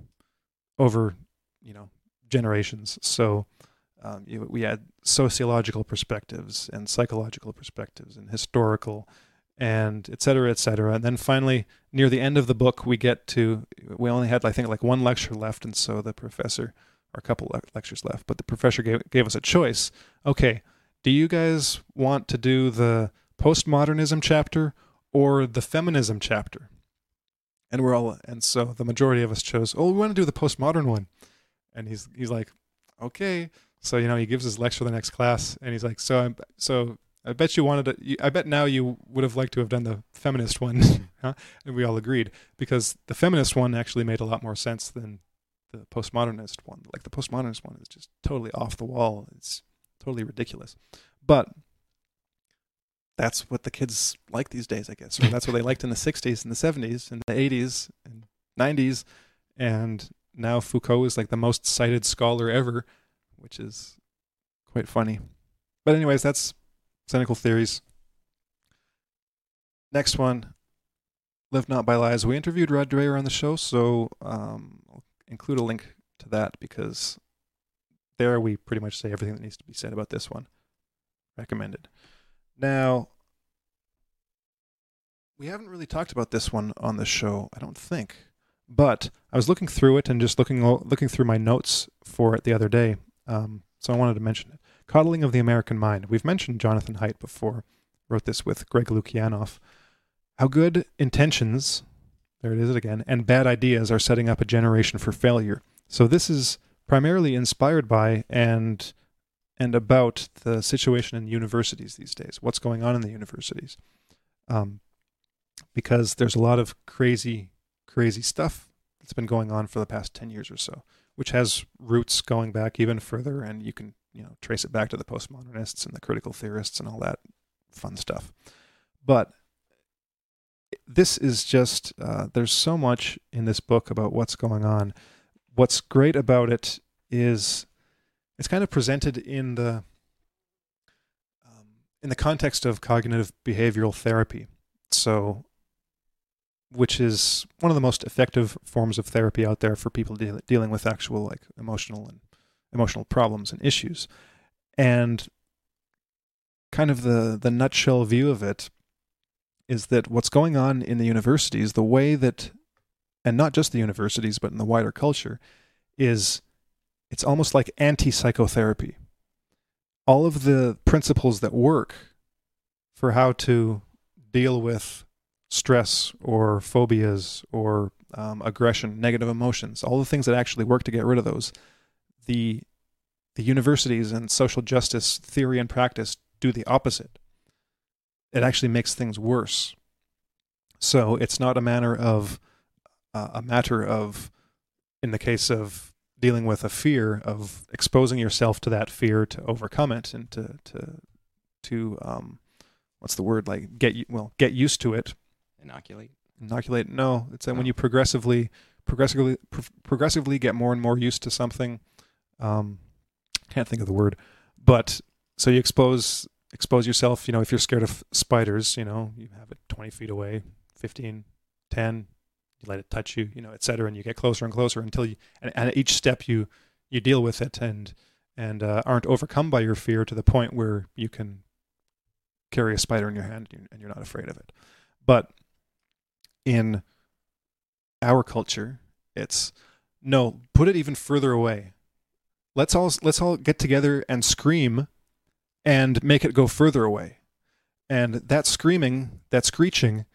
over you know generations. So um, you, we had sociological perspectives and psychological perspectives and historical and et cetera, et cetera. And then finally, near the end of the book, we get to, we only had, I think, like one lecture left. And so the professor, or a couple le- lectures left, but the professor gave, gave us a choice. Okay, do you guys want to do the postmodernism chapter or the feminism chapter? And we're all, and so the majority of us chose, oh, we want to do the postmodern one. And he's, he's like, okay. So, you know, he gives his lecture the next class and he's like, so I'm, so I bet you wanted to. You, I bet now you would have liked to have done the feminist one, and we all agreed because the feminist one actually made a lot more sense than the postmodernist one. Like the postmodernist one is just totally off the wall. It's totally ridiculous, but that's what the kids like these days, I guess, or that's what they liked in the '60s and the '70s and the '80s and '90s, and now Foucault is like the most cited scholar ever, which is quite funny. But anyways, that's cynical theories. Next one, live not by lies. We interviewed Rod Dreher on the show, so um, I'll include a link to that because there we pretty much say everything that needs to be said about this one. Recommended. Now, we haven't really talked about this one on the show, I don't think. But I was looking through it and just looking looking through my notes for it the other day. Um, so I wanted to mention it. Coddling of the American Mind. We've mentioned Jonathan Haidt before. Wrote this with Greg Lukianoff. How good intentions, there it is again, and bad ideas are setting up a generation for failure. So this is primarily inspired by and and about the situation in universities these days. What's going on in the universities? Um, because there's a lot of crazy, crazy stuff that's been going on for the past ten years or so, which has roots going back even further, and you can you know trace it back to the postmodernists and the critical theorists and all that fun stuff. But this is just uh, there's so much in this book about what's going on. What's great about it is it's kind of presented in the um, in the context of cognitive behavioral therapy. So, which is one of the most effective forms of therapy out there for people deal- dealing with actual like emotional and emotional problems and issues. And kind of the the nutshell view of it is that what's going on in the universities, the way that and not just the universities but in the wider culture is it's almost like anti psychotherapy. All of the principles that work for how to deal with stress or phobias or um, aggression, negative emotions, all the things that actually work to get rid of those, the the universities and social justice theory and practice do the opposite. It actually makes things worse. So it's not a matter of uh, a matter of, in the case of dealing with a fear of exposing yourself to that fear to overcome it and to to to um what's the word? Like get you well get used to it. Inoculate. inoculate? No. It's that when you progressively progressively pro- progressively get more and more used to something um can't think of the word but so you expose expose yourself you know if you're scared of spiders you know you have it 20 feet away 15 10 you let it touch you, you know, et cetera, and you get closer and closer until you, and, and at each step you, you deal with it and, and uh, aren't overcome by your fear to the point where you can carry a spider in your hand and you're not afraid of it. But in our culture, it's no, put it even further away. Let's all let's all get together and scream and make it go further away. And that screaming, that screeching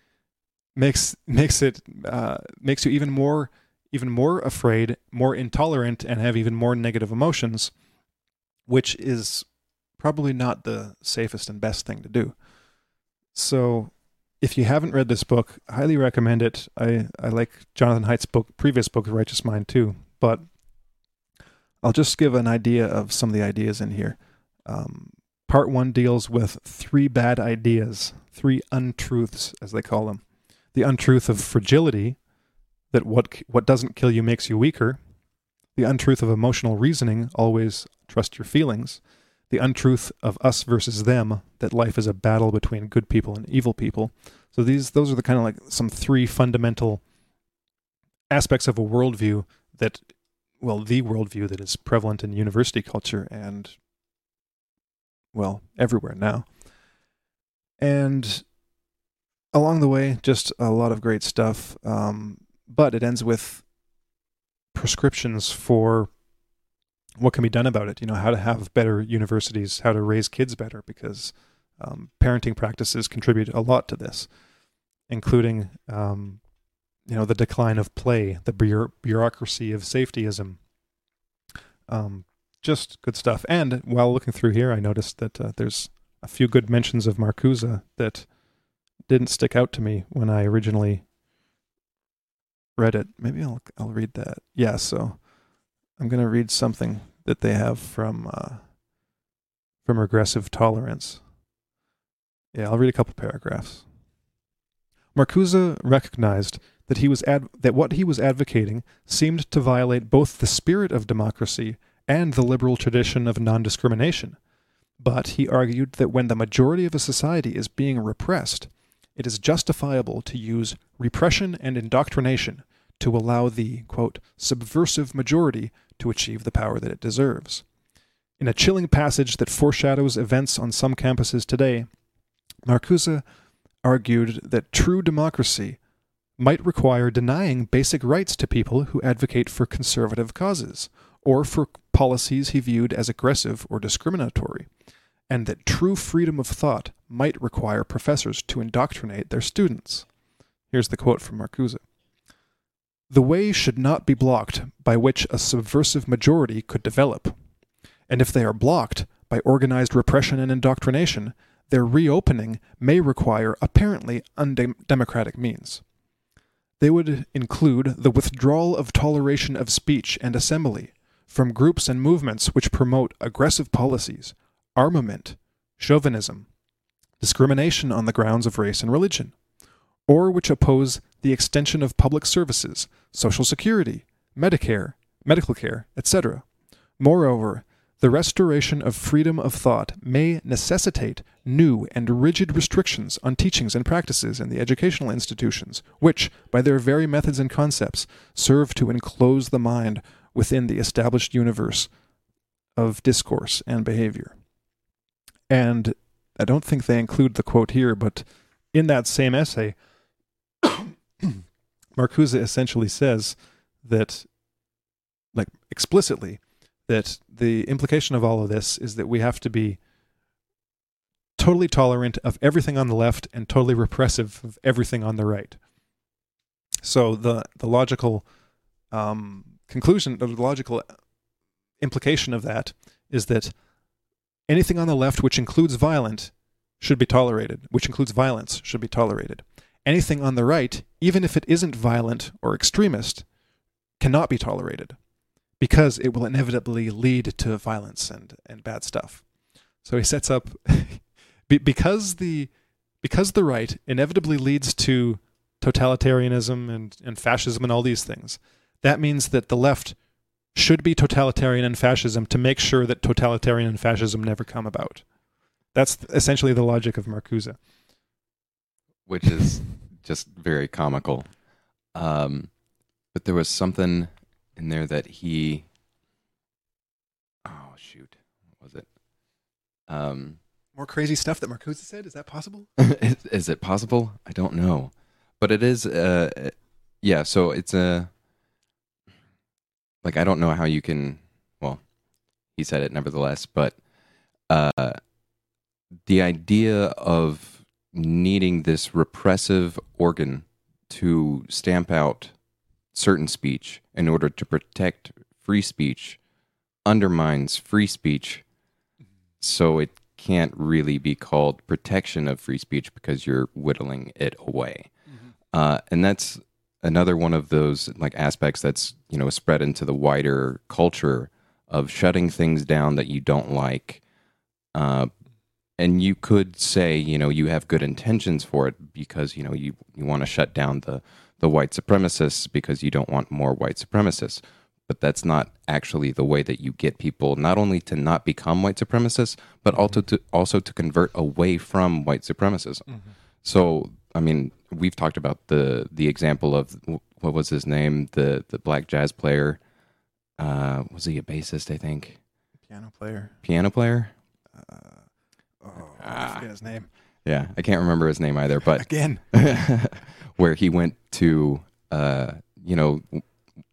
makes makes it uh, makes you even more even more afraid, more intolerant, and have even more negative emotions, which is probably not the safest and best thing to do. So, if you haven't read this book, highly recommend it. I, I like Jonathan Haidt's book, previous book, Righteous Mind, too. But I'll just give an idea of some of the ideas in here. Um, part one deals with three bad ideas, three untruths, as they call them. The untruth of fragility, that what what doesn't kill you makes you weaker, the untruth of emotional reasoning, always trust your feelings, the untruth of us versus them, that life is a battle between good people and evil people. So these those are the kind of like some three fundamental aspects of a worldview that well, the worldview that is prevalent in university culture and well, everywhere now. And along the way, just a lot of great stuff. Um, but it ends with prescriptions for what can be done about it. You know, how to have better universities, how to raise kids better, because um, parenting practices contribute a lot to this, including, um, you know, the decline of play, the bureaucracy of safetyism. Um, just good stuff. And while looking through here, I noticed that uh, there's a few good mentions of Marcuse that didn't stick out to me when I originally read it. Maybe I'll I'll read that. Yeah, so I'm to read something that they have from uh, from repressive tolerance. Yeah, I'll read a couple paragraphs. Marcuse recognized that he was ad- that what he was advocating seemed to violate both the spirit of democracy and the liberal tradition of non-discrimination. But he argued that when the majority of a society is being repressed, it is justifiable to use repression and indoctrination to allow the, quote, subversive majority to achieve the power that it deserves. In a chilling passage that foreshadows events on some campuses today, Marcuse argued that true democracy might require denying basic rights to people who advocate for conservative causes or for policies he viewed as aggressive or discriminatory, and that true freedom of thought might require professors to indoctrinate their students. Here's the quote from Marcuse. The way should not be blocked by which a subversive majority could develop. And if they are blocked by organized repression and indoctrination, their reopening may require apparently undemocratic means. They would include the withdrawal of toleration of speech and assembly from groups and movements which promote aggressive policies, armament, chauvinism, discrimination on the grounds of race and religion, or which oppose the extension of public services, social security, Medicare, medical care, etc. Moreover, the restoration of freedom of thought may necessitate new and rigid restrictions on teachings and practices in the educational institutions, which, by their very methods and concepts, serve to enclose the mind within the established universe of discourse and behavior. And I don't think they include the quote here, but in that same essay, Marcuse essentially says that, like explicitly, that the implication of all of this is that we have to be totally tolerant of everything on the left and totally repressive of everything on the right. So the the logical um, conclusion, the logical implication of that is that anything on the left which includes violent should be tolerated, which includes violence should be tolerated. Anything on the right, even if it isn't violent or extremist, cannot be tolerated because it will inevitably lead to violence and, and bad stuff. So he sets up because the because the right inevitably leads to totalitarianism and, and fascism and all these things. That means that the left should be totalitarian and fascism to make sure that totalitarian and fascism never come about. That's essentially the logic of Marcuse. Which is just very comical. Um, but there was something in there that he oh shoot what was it um more crazy stuff that Marcuse said is that possible is, is, it possible i don't know but it is uh yeah so it's a like i don't know how you can well he said it nevertheless but uh the idea of needing this repressive organ to stamp out certain speech in order to protect free speech undermines free speech. So it can't really be called protection of free speech because you're whittling it away. Mm-hmm. Uh, and that's another one of those like aspects that's you know spread into the wider culture of shutting things down that you don't like. Uh, and you could say you know you have good intentions for it because you know you you want to shut down the the white supremacists because you don't want more white supremacists. But that's not actually the way that you get people not only to not become white supremacists, but also to also to convert away from white supremacism. Mm-hmm. So, I mean, we've talked about the the example of what was his name, the the black jazz player. Uh, was he a bassist? I think. Piano player. Piano player. Uh, oh, I forget his name. Yeah, I can't remember his name either. But again, where he went to, uh, you know,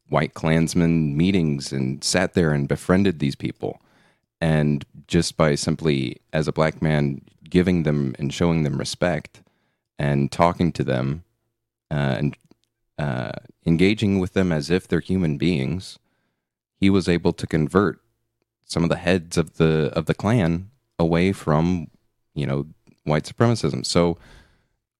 white Klansmen meetings and sat there and befriended these people, and just by simply as a black man giving them and showing them respect and talking to them uh, and uh, engaging with them as if they're human beings, he was able to convert some of the heads of the of the Klan away from you know white supremacism. So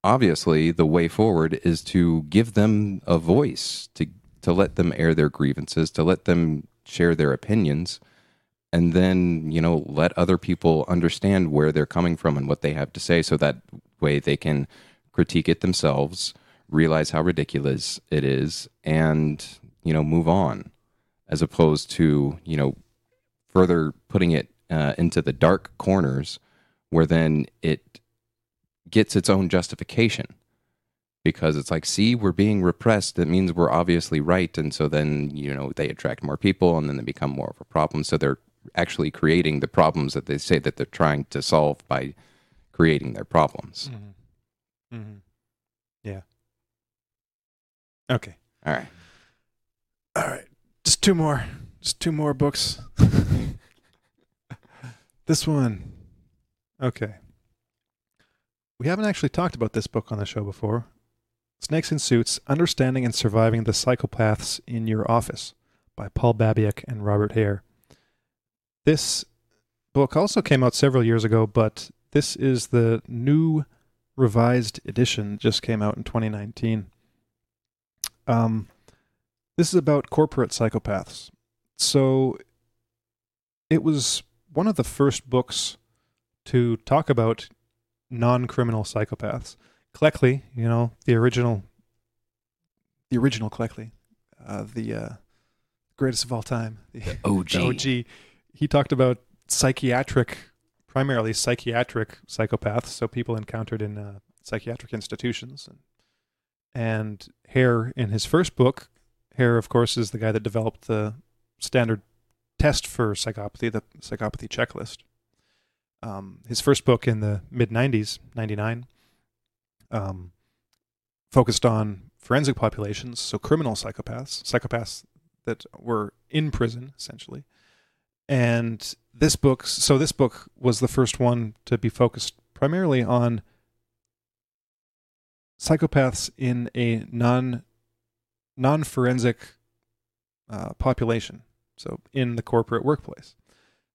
obviously the way forward is to give them a voice, to to let them air their grievances, to let them share their opinions, and then, you know, let other people understand where they're coming from and what they have to say so that way they can critique it themselves, realize how ridiculous it is, and, you know, move on. As opposed to, you know, further putting it uh, into the dark corners where then it gets its own justification because it's like see we're being repressed that means we're obviously right and so then you know they attract more people and then they become more of a problem so they're actually creating the problems that they say that they're trying to solve by creating their problems mm-hmm. Mm-hmm. Yeah. Okay. All right. All right. Just two more. Just two more books. this one. Okay. We haven't actually talked about this book on the show before. Snakes in Suits Understanding and Surviving the Psychopaths in Your Office by Paul Babiak and Robert Hare. This book also came out several years ago, but this is the new revised edition, just came out in 2019. Um, this is about corporate psychopaths. So it was one of the first books to talk about non-criminal psychopaths. Cleckley, you know, the original, the original Cleckley, uh, the uh, greatest of all time, the, OG. the OG. He talked about psychiatric, primarily psychiatric psychopaths, so people encountered in uh, psychiatric institutions. And, and Hare, in his first book, Hare, of course, is the guy that developed the standard test for psychopathy, the psychopathy checklist. Um, his first book in the mid 90s, 99, um, focused on forensic populations, so criminal psychopaths, psychopaths that were in prison, essentially. And this book, so this book was the first one to be focused primarily on psychopaths in a non non forensic uh, population, so in the corporate workplace.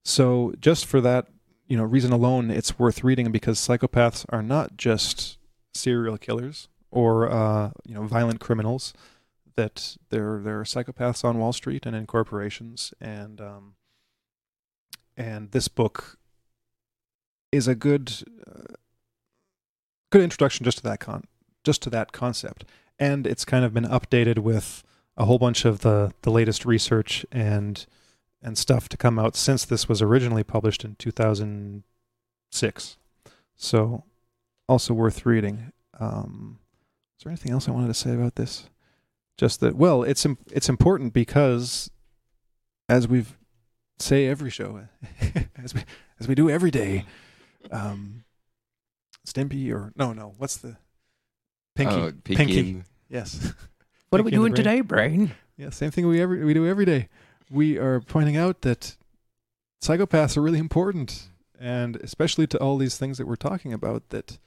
So just for that, you know, reason alone, it's worth reading because psychopaths are not just serial killers or uh, you know violent criminals. That there there are psychopaths on Wall Street and in corporations, and um, and this book is a good uh, good introduction just to that con just to that concept, and it's kind of been updated with a whole bunch of the the latest research and and stuff to come out since this was originally published in 2006. So also worth reading. Um, is there anything else I wanted to say about this? Just that, well, it's it's important because, as we've say every show, as we as we do every day, um, Stimpy or no no what's the Pinky Oh, Pinky yes What are we Pinky and the doing Brain. today, Brain? yeah same thing we every we do every day. We are pointing out that psychopaths are really important, and especially to all these things that we're talking about that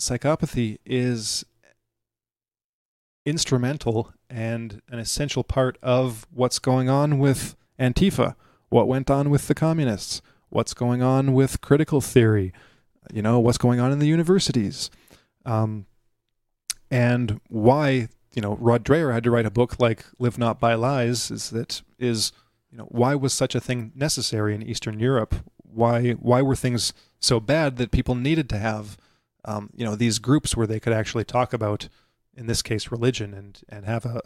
psychopathy is instrumental and an essential part of what's going on with Antifa, what went on with the communists, what's going on with critical theory, you know, what's going on in the universities, um, and why you know Rod Dreher had to write a book like "Live Not by Lies." Is that is you know why was such a thing necessary in Eastern Europe? Why why were things so bad that people needed to have um, you know these groups where they could actually talk about in this case religion and and have a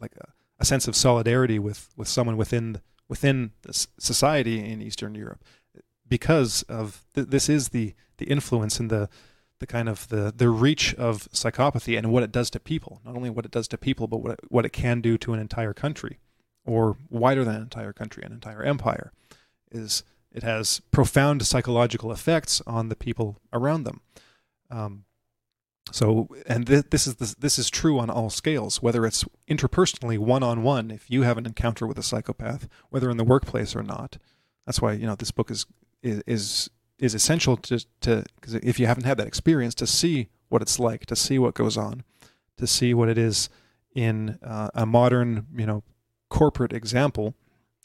like a, a sense of solidarity with with someone within within society in Eastern Europe because of th- this is the the influence and the the kind of the the reach of psychopathy and what it does to people not only what it does to people but what it, what it can do to an entire country or wider than an entire country an entire empire is it has profound psychological effects on the people around them. Um, so, and th- this is this, this is true on all scales, whether it's interpersonally, one on one, if you have an encounter with a psychopath, whether in the workplace or not. That's why you know this book is is is, is essential to to because if you haven't had that experience, to see what it's like, to see what goes on, to see what it is in uh, a modern you know corporate example.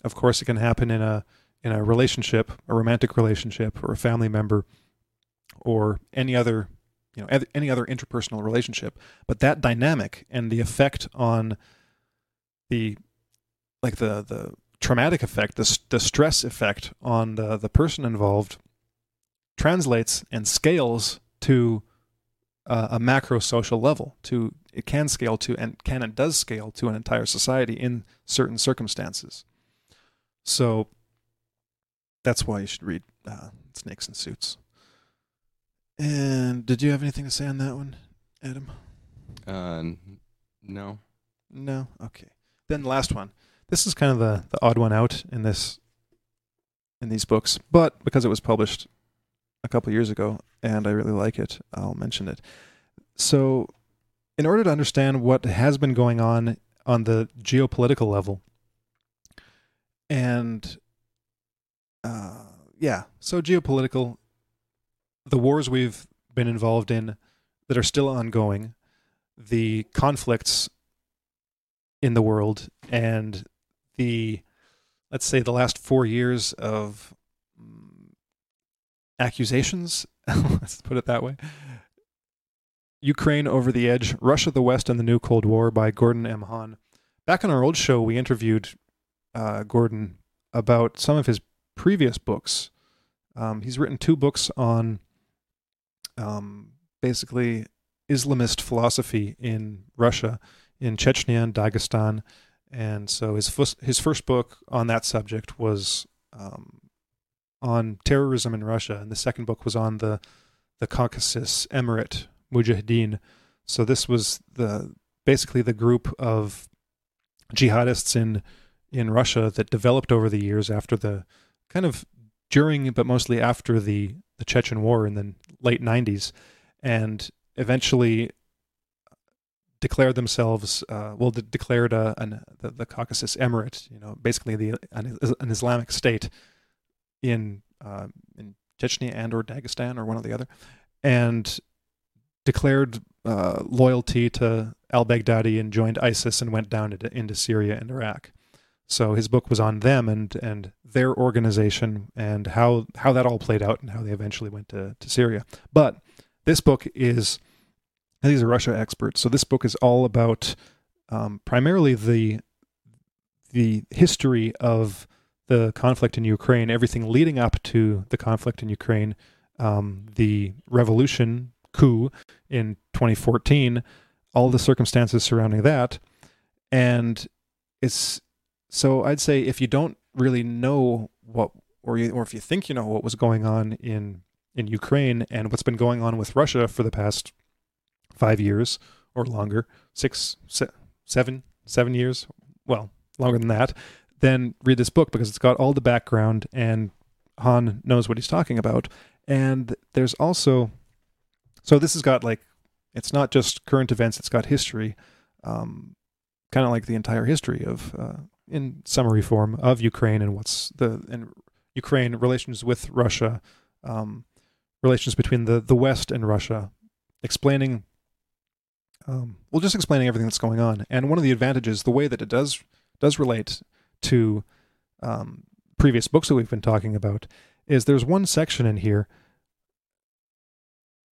Of course, it can happen in a in a relationship, a romantic relationship, or a family member, or any other you know any other interpersonal relationship but that dynamic and the effect on the like the the traumatic effect the, the stress effect on the the person involved translates and scales to uh, a macro social level to it can scale to and can and does scale to an entire society in certain circumstances. So that's why you should read uh, snakes in suits and did you have anything to say on that one, Adam? Uh, no. No. Okay. Then the last one. This is kind of the, the odd one out in this in these books, but because it was published a couple years ago, and I really like it. I'll mention it. So, in order to understand what has been going on on the geopolitical level, and uh, yeah, so geopolitical, the wars we've been involved in that are still ongoing, the conflicts in the world, and the let's say the last four years of mm, accusations. let's put it that way. Ukraine over the edge, Russia, the West, and the New Cold War by Gordon M. Hahn. Back on our old show, we interviewed uh, Gordon about some of his previous books. Um, he's written two books on um, basically Islamist philosophy in Russia, in Chechnya and Dagestan. And so his first, his first book on that subject was um, on terrorism in Russia, and the second book was on the the Caucasus Emirate Mujahideen. So this was the basically the group of jihadists in in Russia that developed over the years after the kind of during but mostly after the the Chechen War in the late 90s and eventually declared themselves uh, well de- declared a, an, the, the, Caucasus Emirate you know basically the an, an Islamic state in uh, in Chechnya and or Dagestan or one or the other and declared uh, loyalty to al-Baghdadi and joined ISIS and went down into Syria and Iraq so his book was on them and and their organization and how how that all played out and how they eventually went to, to Syria. But this book is these are Russia experts. So this book is all about um, primarily the the history of the conflict in Ukraine, everything leading up to the conflict in Ukraine, um, the revolution coup in 2014, all the circumstances surrounding that, and it's so I'd say if you don't really know what, or you, or if you think you know what was going on in in Ukraine and what's been going on with Russia for the past five years or longer, six, se- seven, seven years, well, longer than that, then read this book because it's got all the background and Hahn knows what he's talking about. And there's also, so this has got like, it's not just current events; it's got history, um, kind of like the entire history of uh, in summary form of Ukraine and what's the and Ukraine relations with Russia, um, relations between the the West and Russia, explaining. Um, well, just explaining everything that's going on, and one of the advantages, the way that it does does relate to um, previous books that we've been talking about, is there's one section in here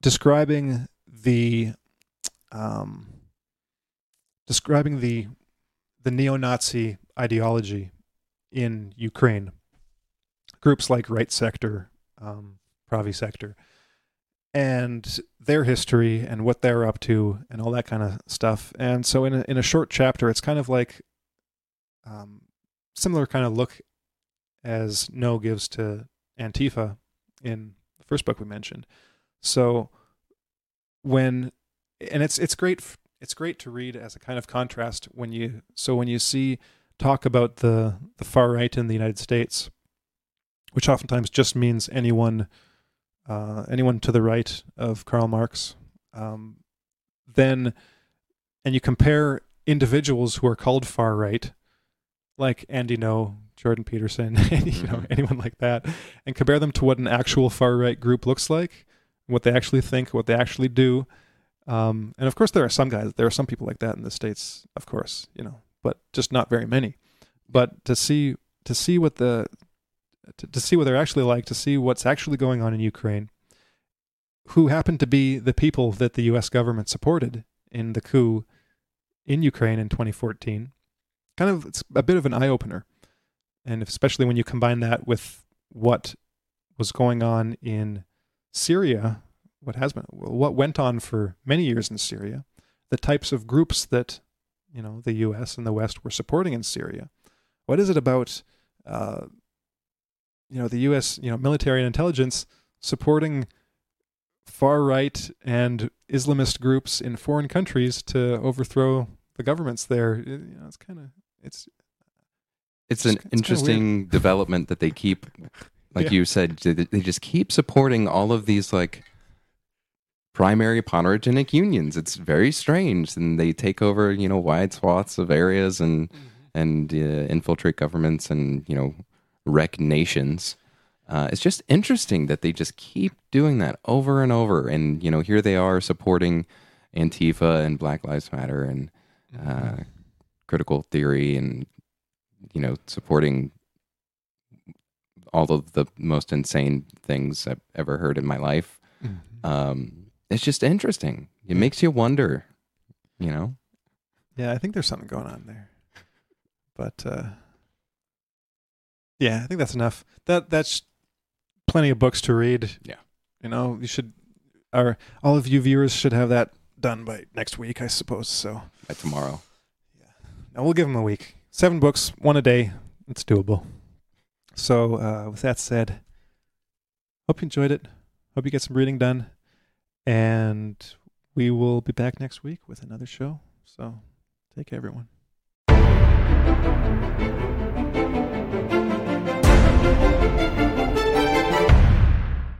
describing the um, describing the the neo-Nazi ideology in Ukraine. Groups like Right Sector, um, Pravy Sector, and their history and what they're up to and all that kind of stuff. And so in a, in a short chapter, it's kind of like um, similar kind of look as Ngo gives to Antifa in the first book we mentioned. So when and it's it's great it's great to read as a kind of contrast when you so when you see talk about the the far right in the United States, which oftentimes just means anyone uh, anyone to the right of Karl Marx, um, then and you compare individuals who are called far right, like Andy Ngo, Jordan Peterson, you know, mm-hmm. anyone like that, and compare them to what an actual far right group looks like, what they actually think, what they actually do. Um, and of course, there are some guys, there are some people like that in the states, of course, you know, but just not very many. But to see to see what the to, to see what they're actually like, to see what's actually going on in Ukraine, who happened to be the people that the U.S. government supported in the coup in Ukraine in 2014, kind of it's a bit of an eye opener, and especially when you combine that with what was going on in Syria what has been what went on for many years in Syria, the types of groups that you know the U.S. and the West were supporting in Syria. What is it about uh, you know the U.S. you know military and intelligence supporting far right and Islamist groups in foreign countries to overthrow the governments there? It, you know, it's kind of it's it's an it's interesting development that they keep like yeah. you said they just keep supporting all of these like primary ponerogenic unions. It's very strange, and they take over you know wide swaths of areas and and uh, infiltrate governments and you know wreck nations. Uh, it's just interesting that they just keep doing that over and over, and you know here they are supporting Antifa and Black Lives Matter and uh, critical theory and you know supporting all of the most insane things I've ever heard in my life. Mhm. Um, it's just interesting. It makes you wonder, you know. Yeah, I think there's something going on there. But uh yeah, I think that's enough. That that's plenty of books to read. Yeah. You know, you should or all of you viewers should have that done by next week, I suppose. So By tomorrow, Yeah. now we'll give them a week. Seven books, one a day. It's doable. So uh with that said, hope you enjoyed it. Hope you get some reading done. And we will be back next week with another show. So take care everyone.